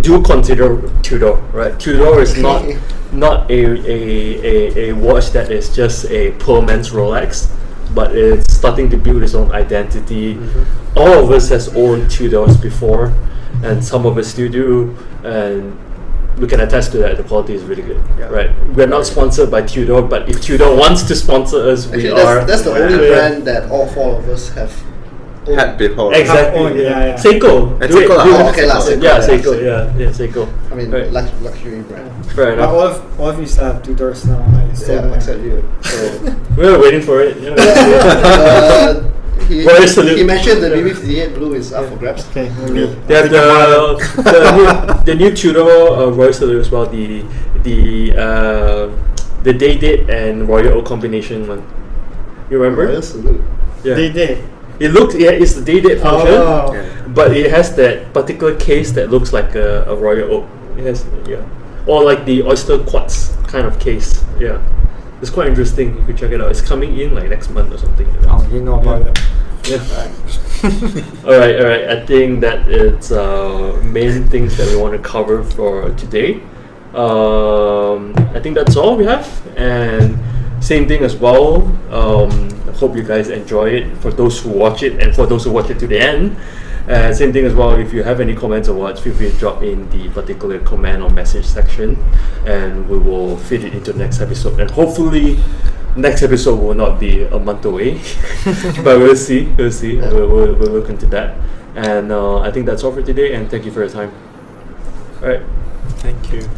do consider Tudor, right? Tudor is not not a, a, a, a watch that is just a poor man's Rolex, but it's starting to build its own identity. Mm-hmm. All of us has owned Tudors before, and some of us still do, and we can attest to that. The quality is really good, Yeah. right? We're not sponsored by Tudor, but if Tudor wants to sponsor us, we Actually, are. that's, that's the only brand that all four of us have. Owned. Had before. Exactly. Oh, yeah, yeah. Seiko. And Do it, Seiko lah. do. Oh, okay lah, Seiko, Yeah, yeah, Seiko. Seiko. Yeah, yeah, Seiko. I mean, Right. luxury brand. Fair But all enough. of all of you still have Tudors now. I still Yeah, don't. except you. So, We were waiting for it. Yeah. uh, he, Royal salute. he mentioned the BB58 Blue is up for grabs. Okay, maybe. They have the, the new the new Tudor uh, Royal Salute as well. The the uh, the day date and Royal Oak combination one. You remember? Royal salute. Yeah. They did. It looks yeah, it's the day date function, Oh. Yeah. but it has that particular case that looks like a, a Royal Oak. It has yeah, or like the Oyster Quartz kind of case. Yeah, it's quite interesting. You could check it out. It's coming in like next month or something. Oh, you know about Yeah. it. Yeah. all right, all right. I think that it's uh, main things that we want to cover for today. Um, I think that's all we have, and same thing as well. Um, hope you guys enjoy it. For those who watch it, and for those who watch it to the end, uh, same thing as well. If you have any comments or what, feel free to drop in the particular comment or message section, and we will fit it into the next episode. And hopefully, next episode will not be a month away, but we'll see. We'll see. We'll, we'll, we'll look into that. And uh, I think that's all for today. And thank you for your time. All right. Thank you.